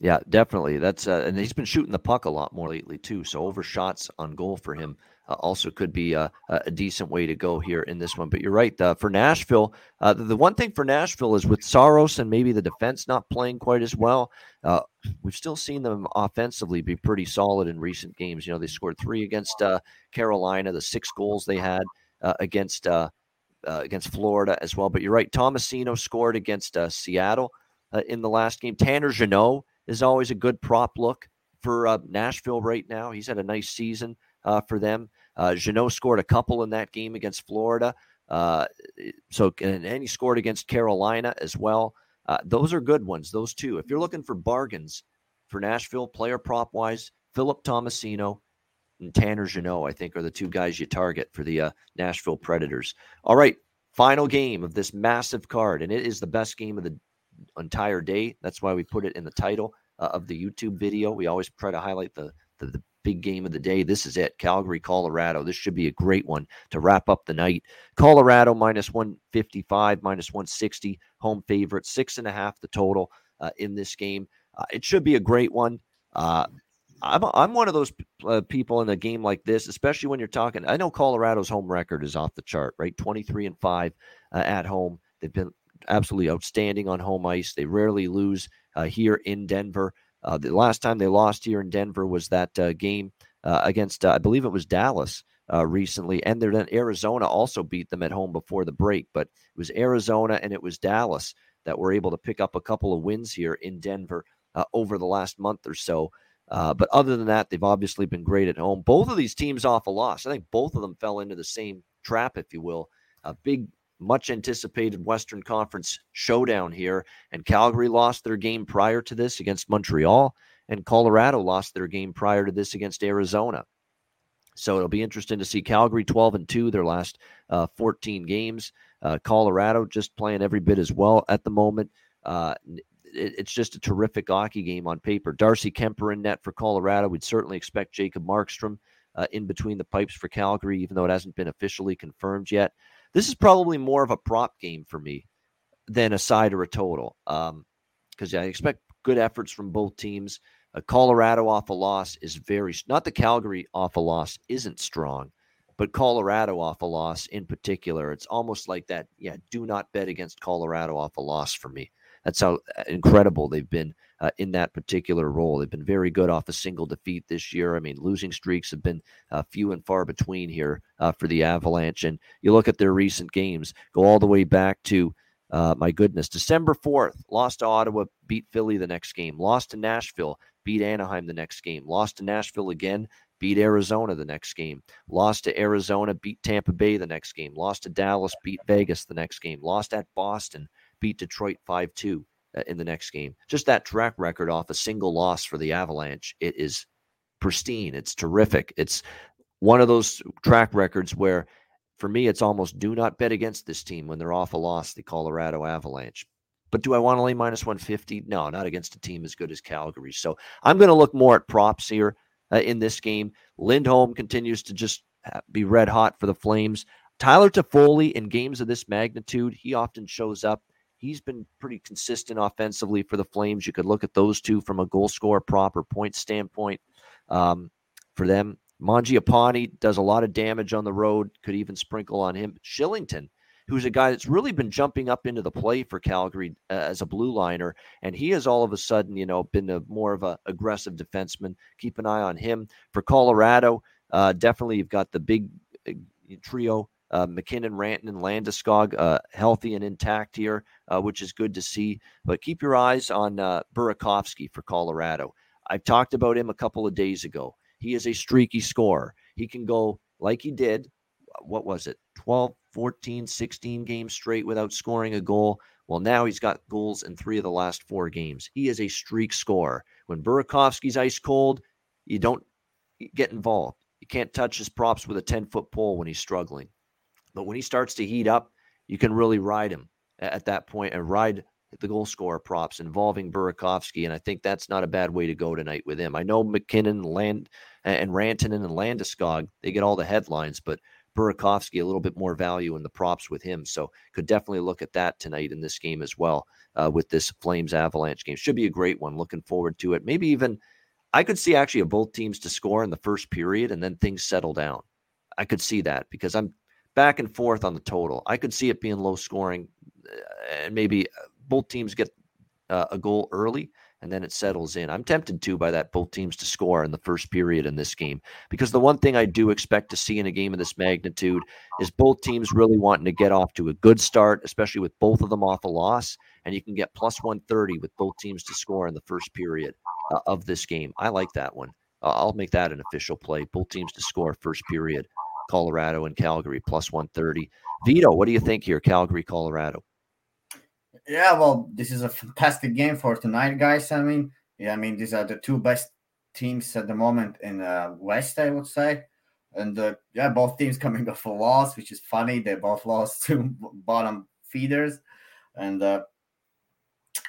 Yeah, definitely. That's uh, and he's been shooting the puck a lot more lately too. So over shots on goal for him uh, also could be a, a, decent way to go here in this one. But you're right. Uh, for Nashville, uh, the, one thing for Nashville is with Saros and maybe the defense not playing quite as well. Uh, we've still seen them offensively be pretty solid in recent games. You know, they scored three against uh, Carolina, the six goals they had uh, against against Florida as well. But you're right. Tomasino scored against Seattle in the last game. Tanner Jeannot is always a good prop look for uh, Nashville right now. He's had a nice season uh, for them. Uh, Jeannot scored a couple in that game against Florida. Uh, so and, and, he scored against Carolina as well. Uh, those are good ones. Those two. If you're looking for bargains for Nashville, player prop wise, Philip Tomasino and Tanner Jeannot, I think, are the two guys you target for the uh, Nashville Predators. All right, final game of this massive card, and it is the best game of the entire day. That's why we put it in the title uh, of the YouTube video. We always try to highlight the, the, the big game of the day. This is it, Calgary, Colorado. This should be a great one to wrap up the night. Colorado minus 155, minus 160, home favorite, six and a half the total uh, in this game. Uh, it should be a great one. Uh, I'm, I'm one of those uh, people in a game like this, especially when you're talking. I know Colorado's home record is off the chart, right? 23 and 5 uh, at home. They've been absolutely outstanding on home ice. They rarely lose uh, here in Denver. Uh, the last time they lost here in Denver was that uh, game uh, against, uh, I believe it was Dallas uh, recently, and then Arizona also beat them at home before the break. But it was Arizona and it was Dallas that were able to pick up a couple of wins here in Denver over the last month or so. but other than that, they've obviously been great at home. Both of these teams off a loss. I think both of them fell into the same trap, if you will. A big much anticipated Western Conference showdown here. And Calgary lost their game prior to this against Montreal, and Colorado lost their game prior to this against Arizona. So it'll be interesting to see Calgary 12 and 2, their last uh, 14 games. Uh, Colorado just playing every bit as well at the moment. Uh, it, it's just a terrific hockey game on paper. Darcy Kuemper in net for Colorado. We'd certainly expect Jacob Markstrom uh, in between the pipes for Calgary, even though it hasn't been officially confirmed yet. This is probably more of a prop game for me than a side or a total because um, I expect good efforts from both teams. Uh, Colorado off a loss is very not the Calgary off a loss isn't strong, but Colorado off a loss in particular, it's almost like that. Yeah, do not bet against Colorado off a loss for me. That's how uh, incredible they've been uh, in that particular role. They've been very good off a single defeat this year. I mean, losing streaks have been uh, few and far between here uh, for the Avalanche. And you look at their recent games, go all the way back to, uh, my goodness, December 4th, lost to Ottawa, beat Philly the next game, lost to Nashville, beat Anaheim the next game, lost to Nashville again, beat Arizona the next game, lost to Arizona, beat Tampa Bay the next game, lost to Dallas, beat Vegas the next game, lost at Boston, beat Detroit 5 2 uh, in the next game. Just that track record off a single loss for the Avalanche, it is pristine. It's terrific. It's one of those track records where, for me, it's almost do not bet against this team when they're off a loss, the Colorado Avalanche. But do I want to lay minus 150? No, not against a team as good as Calgary. So I'm going to look more at props here uh, in this game. Lindholm continues to just be red hot for the Flames. Tyler Toffoli in games of this magnitude, he often shows up He's been pretty consistent offensively for the Flames. You could look at those two from a goal score proper point standpoint um, for them. Mangiapane does a lot of damage on the road, could even sprinkle on him. Kylington, who's a guy that's really been jumping up into the play for Calgary uh, as a blue liner, and he has all of a sudden, you know, been a more of a aggressive defenseman. Keep an eye on him for Colorado. Uh, definitely, you've got the big uh, trio uh, MacKinnon, Rantanen, and Landeskog uh, healthy and intact here, uh, which is good to see. But keep your eyes on uh, Burakovsky for Colorado. I've talked about him a couple of days ago. He is a streaky scorer. He can go like he did, what was it, 12, 14, 16 games straight without scoring a goal. Well, now he's got goals in three of the last four games. He is a streak scorer. When Burakovsky's ice cold, you don't get involved. You can't touch his props with a 10 foot pole when he's struggling. But when he starts to heat up, you can really ride him at that point and ride the goal scorer props involving Burakovsky. And I think that's not a bad way to go tonight with him. I know MacKinnon Land, and Rantanen and Landeskog, they get all the headlines, but Burakovsky a little bit more value in the props with him. So could definitely look at that tonight in this game as well uh, with this Flames Avalanche game. Should be a great one. Looking forward to it. Maybe even I could see actually both teams to score in the first period and then things settle down. I could see that because I'm back and forth on the total. I could see it being low scoring uh, and maybe uh, both teams get uh, a goal early and then it settles in. I'm tempted to by that both teams to score in the first period in this game because the one thing I do expect to see in a game of this magnitude is both teams really wanting to get off to a good start, especially with both of them off a loss, and you can get plus 130 with both teams to score in the first period uh, of this game. I like that one. Uh, I'll make that an official play. Both teams to score first period. Colorado and Calgary plus 130. Vito, what do you think here? Calgary, Colorado. Yeah, well, this is a fantastic game for tonight, guys. I mean, yeah, I mean, these are the two best teams at the moment in uh, West, I would say. And uh, yeah, both teams coming off a loss, which is funny. They both lost to bottom feeders. And uh,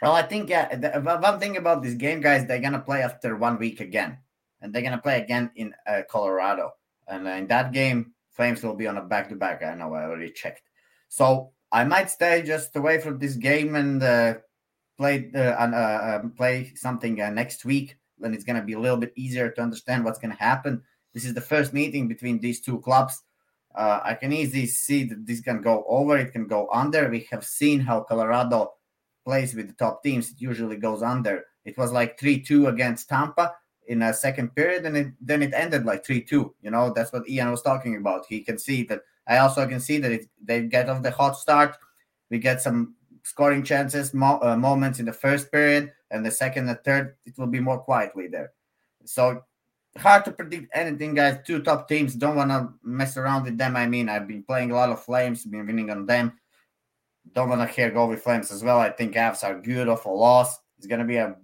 well, I think yeah, the, one thing about this game, guys, they're gonna play after one week again, and they're gonna play again in uh, Colorado. And in that game, Flames will be on a back to back. I know I already checked. So I might stay just away from this game and uh, play uh, uh, um, play something uh, next week when it's going to be a little bit easier to understand what's going to happen. This is the first meeting between these two clubs. Uh, I can easily see that this can go over, it can go under. We have seen how Colorado plays with the top teams. It usually goes under. It was like 3 2 against Tampa in a second period, and it, then it ended like 3 2. You know, that's what Ian was talking about. He can see that I also can see that it, they get off the hot start. We get some scoring chances, mo- uh, moments in the first period, and the second and third, it will be more quietly there. So hard to predict anything, guys. Two top teams don't want to mess around with them. I mean, I've been playing a lot of Flames, been winning on them. Don't want to hear go with Flames as well. I think Avs are good off a loss. It's gonna be a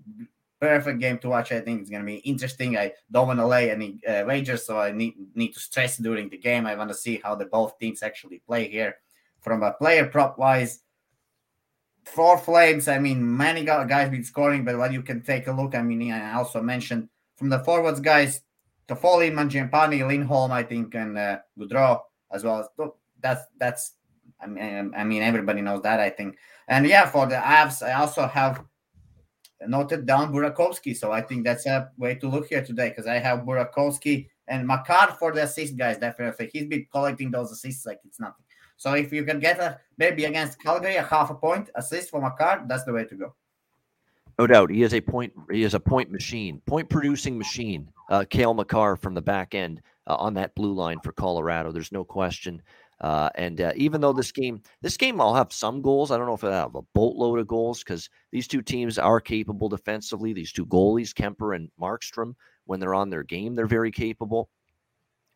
perfect game to watch. I think it's going to be interesting. I don't want to lay any uh, wagers, so I need need to stress during the game. I want to see how the both teams actually play here. From a player prop wise, for Flames, I mean, many guys been scoring, but what you can take a look. I mean, I also mentioned from the forwards guys, Toffoli, Mangiapane, Lindholm, I think, and uh, Gaudreau as well. That's that's. I mean, I mean, everybody knows that. I think, and yeah, for the Avs, I also have noted down Burakovsky. So I think that's a way to look here today because I have Burakovsky and Makar for the assist guys. Definitely, he's been collecting those assists like it's nothing. So if you can get a maybe against Calgary a half a point assist for Makar, that's the way to go. No doubt, he is a point. He is a point machine, point producing machine. Uh, Cale Makar from the back end uh, on that blue line for Colorado. There's no question. Uh, and uh, even though this game, this game, I'll have some goals. I don't know if I have a boatload of goals because these two teams are capable defensively. These two goalies, Kuemper and Markstrom, when they're on their game, they're very capable.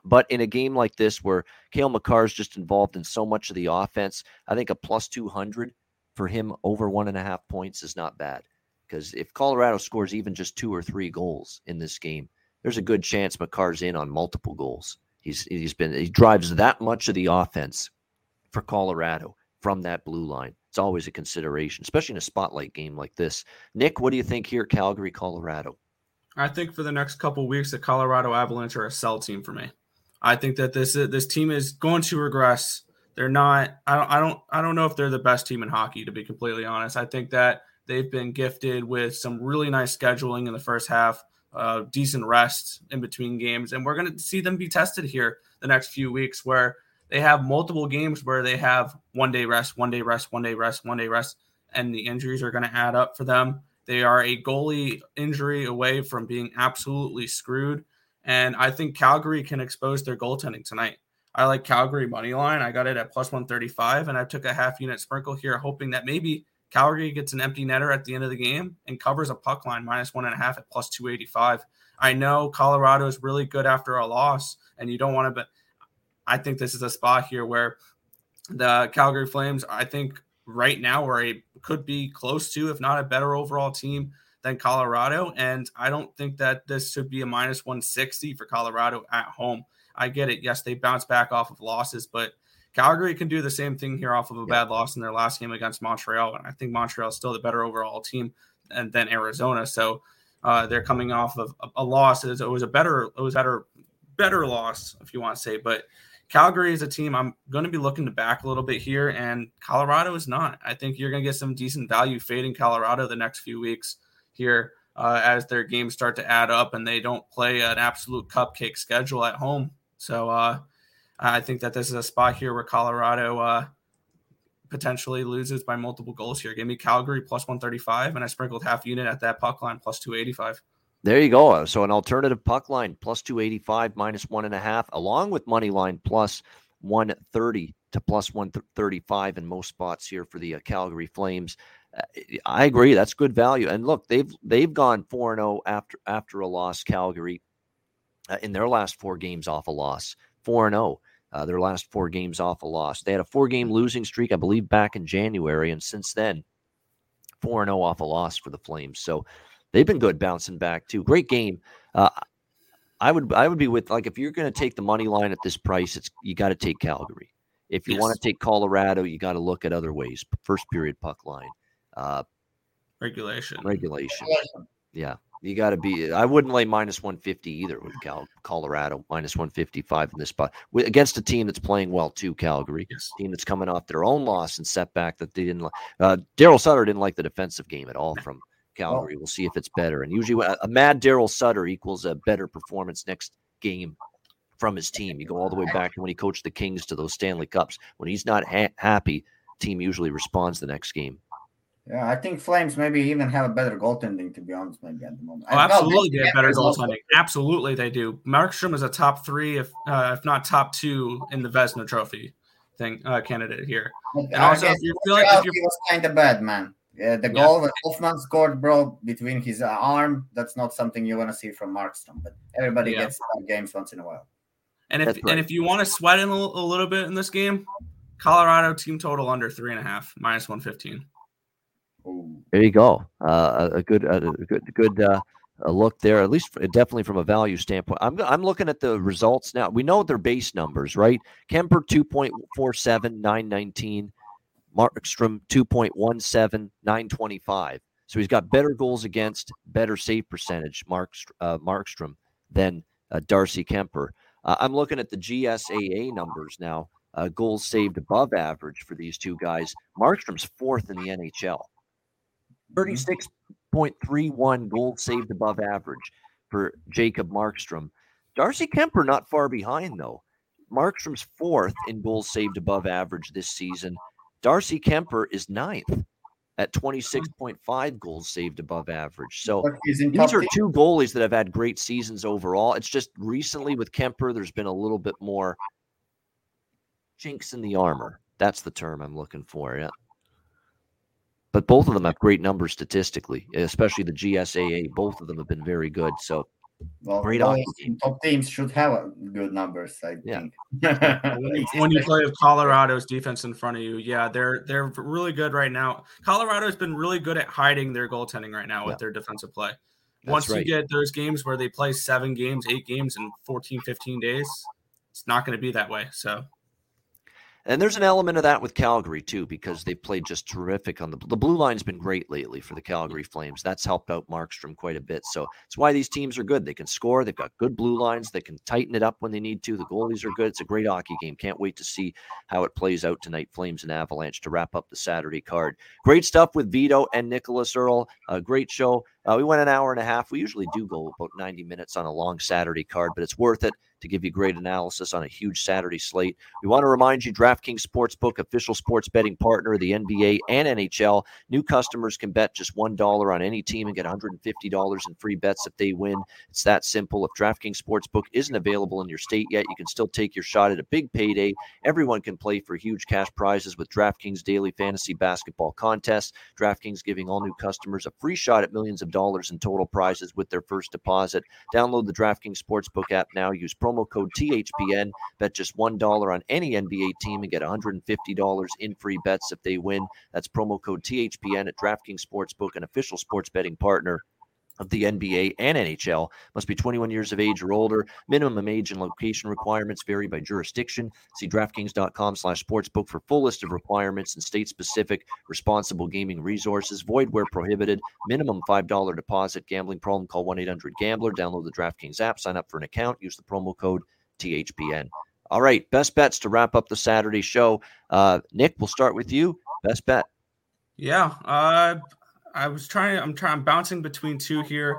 But in a game like this, where Cale Makar is just involved in so much of the offense, I think a plus 200 for him over one and a half points is not bad. Because if Colorado scores even just two or three goals in this game, there's a good chance Makar's in on multiple goals. He's he's been he drives that much of the offense for Colorado from that blue line. It's always a consideration, especially in a spotlight game like this. Nick, what do you think here Calgary, Colorado? I think for the next couple weeks, the Colorado Avalanche are a sell team for me. I think that this this team is going to regress. They're not. I don't. I don't. I don't know if they're the best team in hockey. To be completely honest, I think that they've been gifted with some really nice scheduling in the first half uh, decent rest in between games. And we're going to see them be tested here the next few weeks where they have multiple games where they have one day rest, one day rest, one day rest, one day rest, and the injuries are going to add up for them. They are a goalie injury away from being absolutely screwed. And I think Calgary can expose their goaltending tonight. I like Calgary money line. I got it at plus 135, and I took a half unit sprinkle here, hoping that maybe Calgary gets an empty netter at the end of the game and covers a puck line minus one and a half at plus 285. I know Colorado is really good after a loss, and you don't want to, but I think this is a spot here where the Calgary Flames, I think right now, are a could be close to, if not a better overall team than Colorado. And I don't think that this should be a minus 160 for Colorado at home. I get it. Yes, they bounce back off of losses, but Calgary can do the same thing here off of a yeah. bad loss in their last game against Montreal, and I think Montreal is still the better overall team than, than Arizona. So uh, they're coming off of a, a loss. It was a better, it was better, better loss if you want to say. But Calgary is a team I'm going to be looking to back a little bit here, and Colorado is not. I think you're going to get some decent value fading Colorado the next few weeks here uh, as their games start to add up and they don't play an absolute cupcake schedule at home. So uh, I think that this is a spot here where Colorado uh, potentially loses by multiple goals here. Give me Calgary plus 135, and I sprinkled half unit at that puck line plus 285. There you go. So an alternative puck line plus 285 minus one and a half, along with money line plus 130 to plus 135 in most spots here for the uh, Calgary Flames. Uh, I agree. That's good value. And look, they've they've gone 4 0 after after a loss, Calgary, uh, in their last four games off a loss. 4 0. Uh, their last four games off a loss. They had a four game losing streak, I believe, back in January. And since then, 4 0 off a loss for the Flames. So they've been good bouncing back too. Great game. Uh, I would I would be with like if you're going to take the money line at this price, it's you got to take Calgary. If you yes. want to take Colorado, you got to look at other ways. First period puck line, uh, regulation, regulation. Yeah, you got to be. I wouldn't lay minus one fifty either with Cal, Colorado minus one fifty five in this spot against a team that's playing well too. Calgary, yes. team that's coming off their own loss and setback that they didn't. Uh, Daryl Sutter didn't like the defensive game at all from Calgary. We'll see if it's better. And usually, a, a mad Daryl Sutter equals a better performance next game from his team. You go all the way back to when he coached the Kings to those Stanley Cups. When he's not ha- happy, team usually responds the next game. Yeah, I think Flames maybe even have a better goaltending, to be honest, maybe at the moment. Oh, absolutely, they have better goaltending. Absolutely, they do. Markstrom is a top three, if uh, if not top two, in the Vezina Trophy thing uh, candidate here. And also, if you feel like if you're, he was kind of bad, man. Yeah, the goal yeah. that Hoffman scored, bro, between his uh, arm, that's not something you want to see from Markstrom. But everybody yeah. gets games once in a while. And if right. and if you want to sweat in a, a, little bit in this game, Colorado team total under three and a half, minus one fifteen. There you go. Uh, a good, a good, good uh, a look there. At least, definitely from a value standpoint. I'm I'm looking at the results now. We know their base numbers, right? Kuemper two point four seven nine nineteen. Markstrom 2.17, 925. So he's got better goals against, better save percentage, Mark uh, Markstrom, than uh, Darcy Kuemper. Uh, I'm looking at the GSAA numbers now. Uh, goals saved above average for these two guys. Markstrom's fourth in the NHL. 36.31 mm-hmm. goals saved above average for Jacob Markstrom. Darcy Kuemper not far behind, though. Markstrom's fourth in goals saved above average this season. Darcy Kuemper is ninth at 26.5 goals saved above average. So these are two goalies that have had great seasons overall. It's just recently with Kuemper, there's been a little bit more chinks in the armor. That's the term I'm looking for. Yeah. But both of them have great numbers statistically, especially the GSAA. Both of them have been very good. So well, Great top teams should have uh, good numbers. I yeah. think. when you play with Colorado's defense in front of you, yeah, they're they're really good right now. Colorado's been really good at hiding their goaltending right now with yeah. their defensive play. That's Once right. you get those games where they play seven games, eight games in 14, 15 days, it's not going to be that way. So and there's an element of that with Calgary too, because they've played just terrific on the the blue line's been great lately for the Calgary Flames. That's helped out Markstrom quite a bit. So it's why these teams are good. They can score. They've got good blue lines. They can tighten it up when they need to. The goalies are good. It's a great hockey game. Can't wait to see how it plays out tonight. Flames and Avalanche to wrap up the Saturday card. Great stuff with Vito and Nicholas Earl. A great show. Uh, we went an hour and a half. We usually do go about 90 minutes on a long Saturday card, but it's worth it to give you great analysis on a huge Saturday slate. We want to remind you DraftKings Sportsbook, official sports betting partner of the NBA and NHL. New customers can bet just $1 on any team and get $150 in free bets if they win. It's that simple. If DraftKings Sportsbook isn't available in your state yet, you can still take your shot at a big payday. Everyone can play for huge cash prizes with DraftKings Daily Fantasy Basketball Contest. DraftKings giving all new customers a free shot at millions of dollars in total prizes with their first deposit. Download the DraftKings Sportsbook app now. Use promo promo code THPN. Bet just $1 on any NBA team and get $150 in free bets if they win. That's promo code THPN at DraftKings Sportsbook, an official sports betting partner of the NBA and NHL. Must be 21 years of age or older. Minimum age and location requirements vary by jurisdiction. See DraftKings.com slash sportsbook for full list of requirements and state-specific responsible gaming resources. Void where prohibited. Minimum $5 deposit. Gambling problem? Call 1-800-GAMBLER. Download the DraftKings app. Sign up for an account. Use the promo code THPN. All right, best bets to wrap up the Saturday show. Uh, Nick, we'll start with you. Best bet. Yeah, uh, I was trying. I'm trying. I'm bouncing between two here,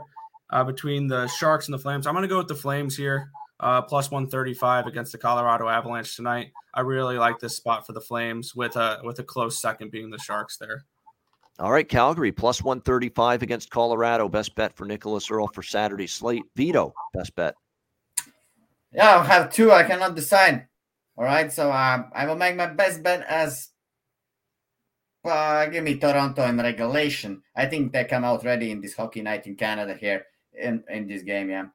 uh, between the Sharks and the Flames. I'm going to go with the Flames here, uh, plus 135 against the Colorado Avalanche tonight. I really like this spot for the Flames, with a with a close second being the Sharks there. All right, Calgary plus 135 against Colorado. Best bet for Nicholas Earl for Saturday slate. Vito, best bet. Yeah, I'll have two. I cannot decide. All right, so uh, I will make my best bet as uh, give me Toronto in regulation. I think they come out ready in this hockey night in Canada here in, in this game. Yeah.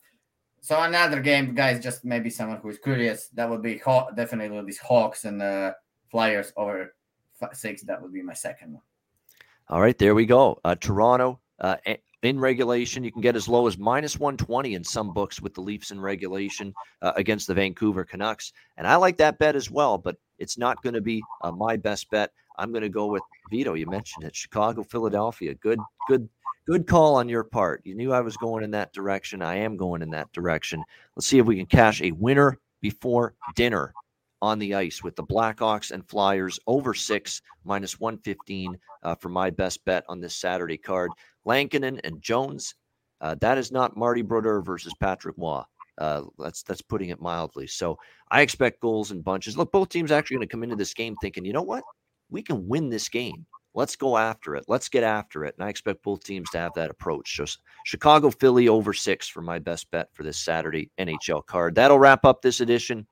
So another game, guys. Just maybe someone who is curious. That would be Haw- definitely these Hawks and uh, Flyers over f- six. That would be my second one. All right, there we go. Uh, Toronto uh, in regulation, you can get as low as minus 120 in some books with the Leafs in regulation uh, against the Vancouver Canucks. And I like that bet as well, but it's not going to be uh, my best bet. I'm going to go with Vito. You mentioned it, Chicago, Philadelphia. Good, good, good call on your part. You knew I was going in that direction. I am going in that direction. Let's see if we can cash a winner before dinner on the ice with the Blackhawks and Flyers over six minus 115 uh, for my best bet on this Saturday card. Lankinen and Jones. Uh, that is not Marty Brodeur versus Patrick Roy. Uh, that's that's putting it mildly. So I expect goals in bunches. Look, both teams actually going to come into this game thinking, you know what, we can win this game. Let's go after it. Let's get after it. And I expect both teams to have that approach. So Chicago, Philly over six for my best bet for this Saturday NHL card. That'll wrap up this edition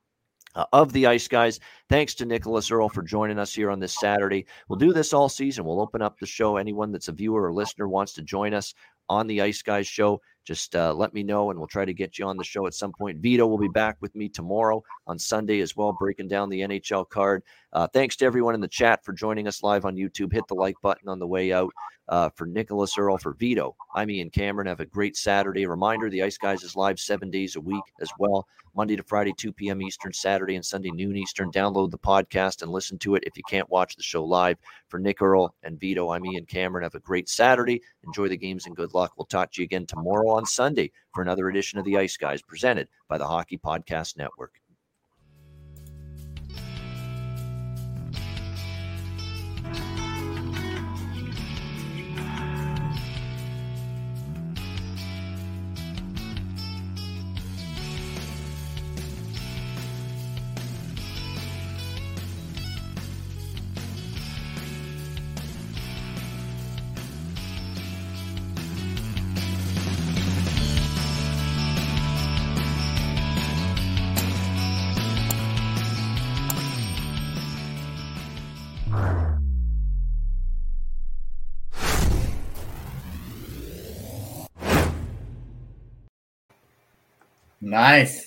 uh, of the Ice Guys. Thanks to Nicholas Earl for joining us here on this Saturday. We'll do this all season. We'll open up the show. Anyone that's a viewer or listener wants to join us on the Ice Guys show, just uh, let me know and we'll try to get you on the show at some point. Vito will be back with me tomorrow on Sunday as well, breaking down the NHL card. Uh, thanks to everyone in the chat for joining us live on YouTube. Hit the like button on the way out. Uh, for Nicholas Earl, for Vito, I'm Ian Cameron. Have a great Saturday. Reminder the Ice Guys is live seven days a week as well, Monday to Friday, 2 p.m. Eastern, Saturday and Sunday, noon Eastern. Download the podcast and listen to it if you can't watch the show live. For Nick Earl and Vito, I'm Ian Cameron. Have a great Saturday. Enjoy the games and good luck. We'll talk to you again tomorrow on Sunday for another edition of the Ice Guys presented by the Hockey Podcast Network. Nice.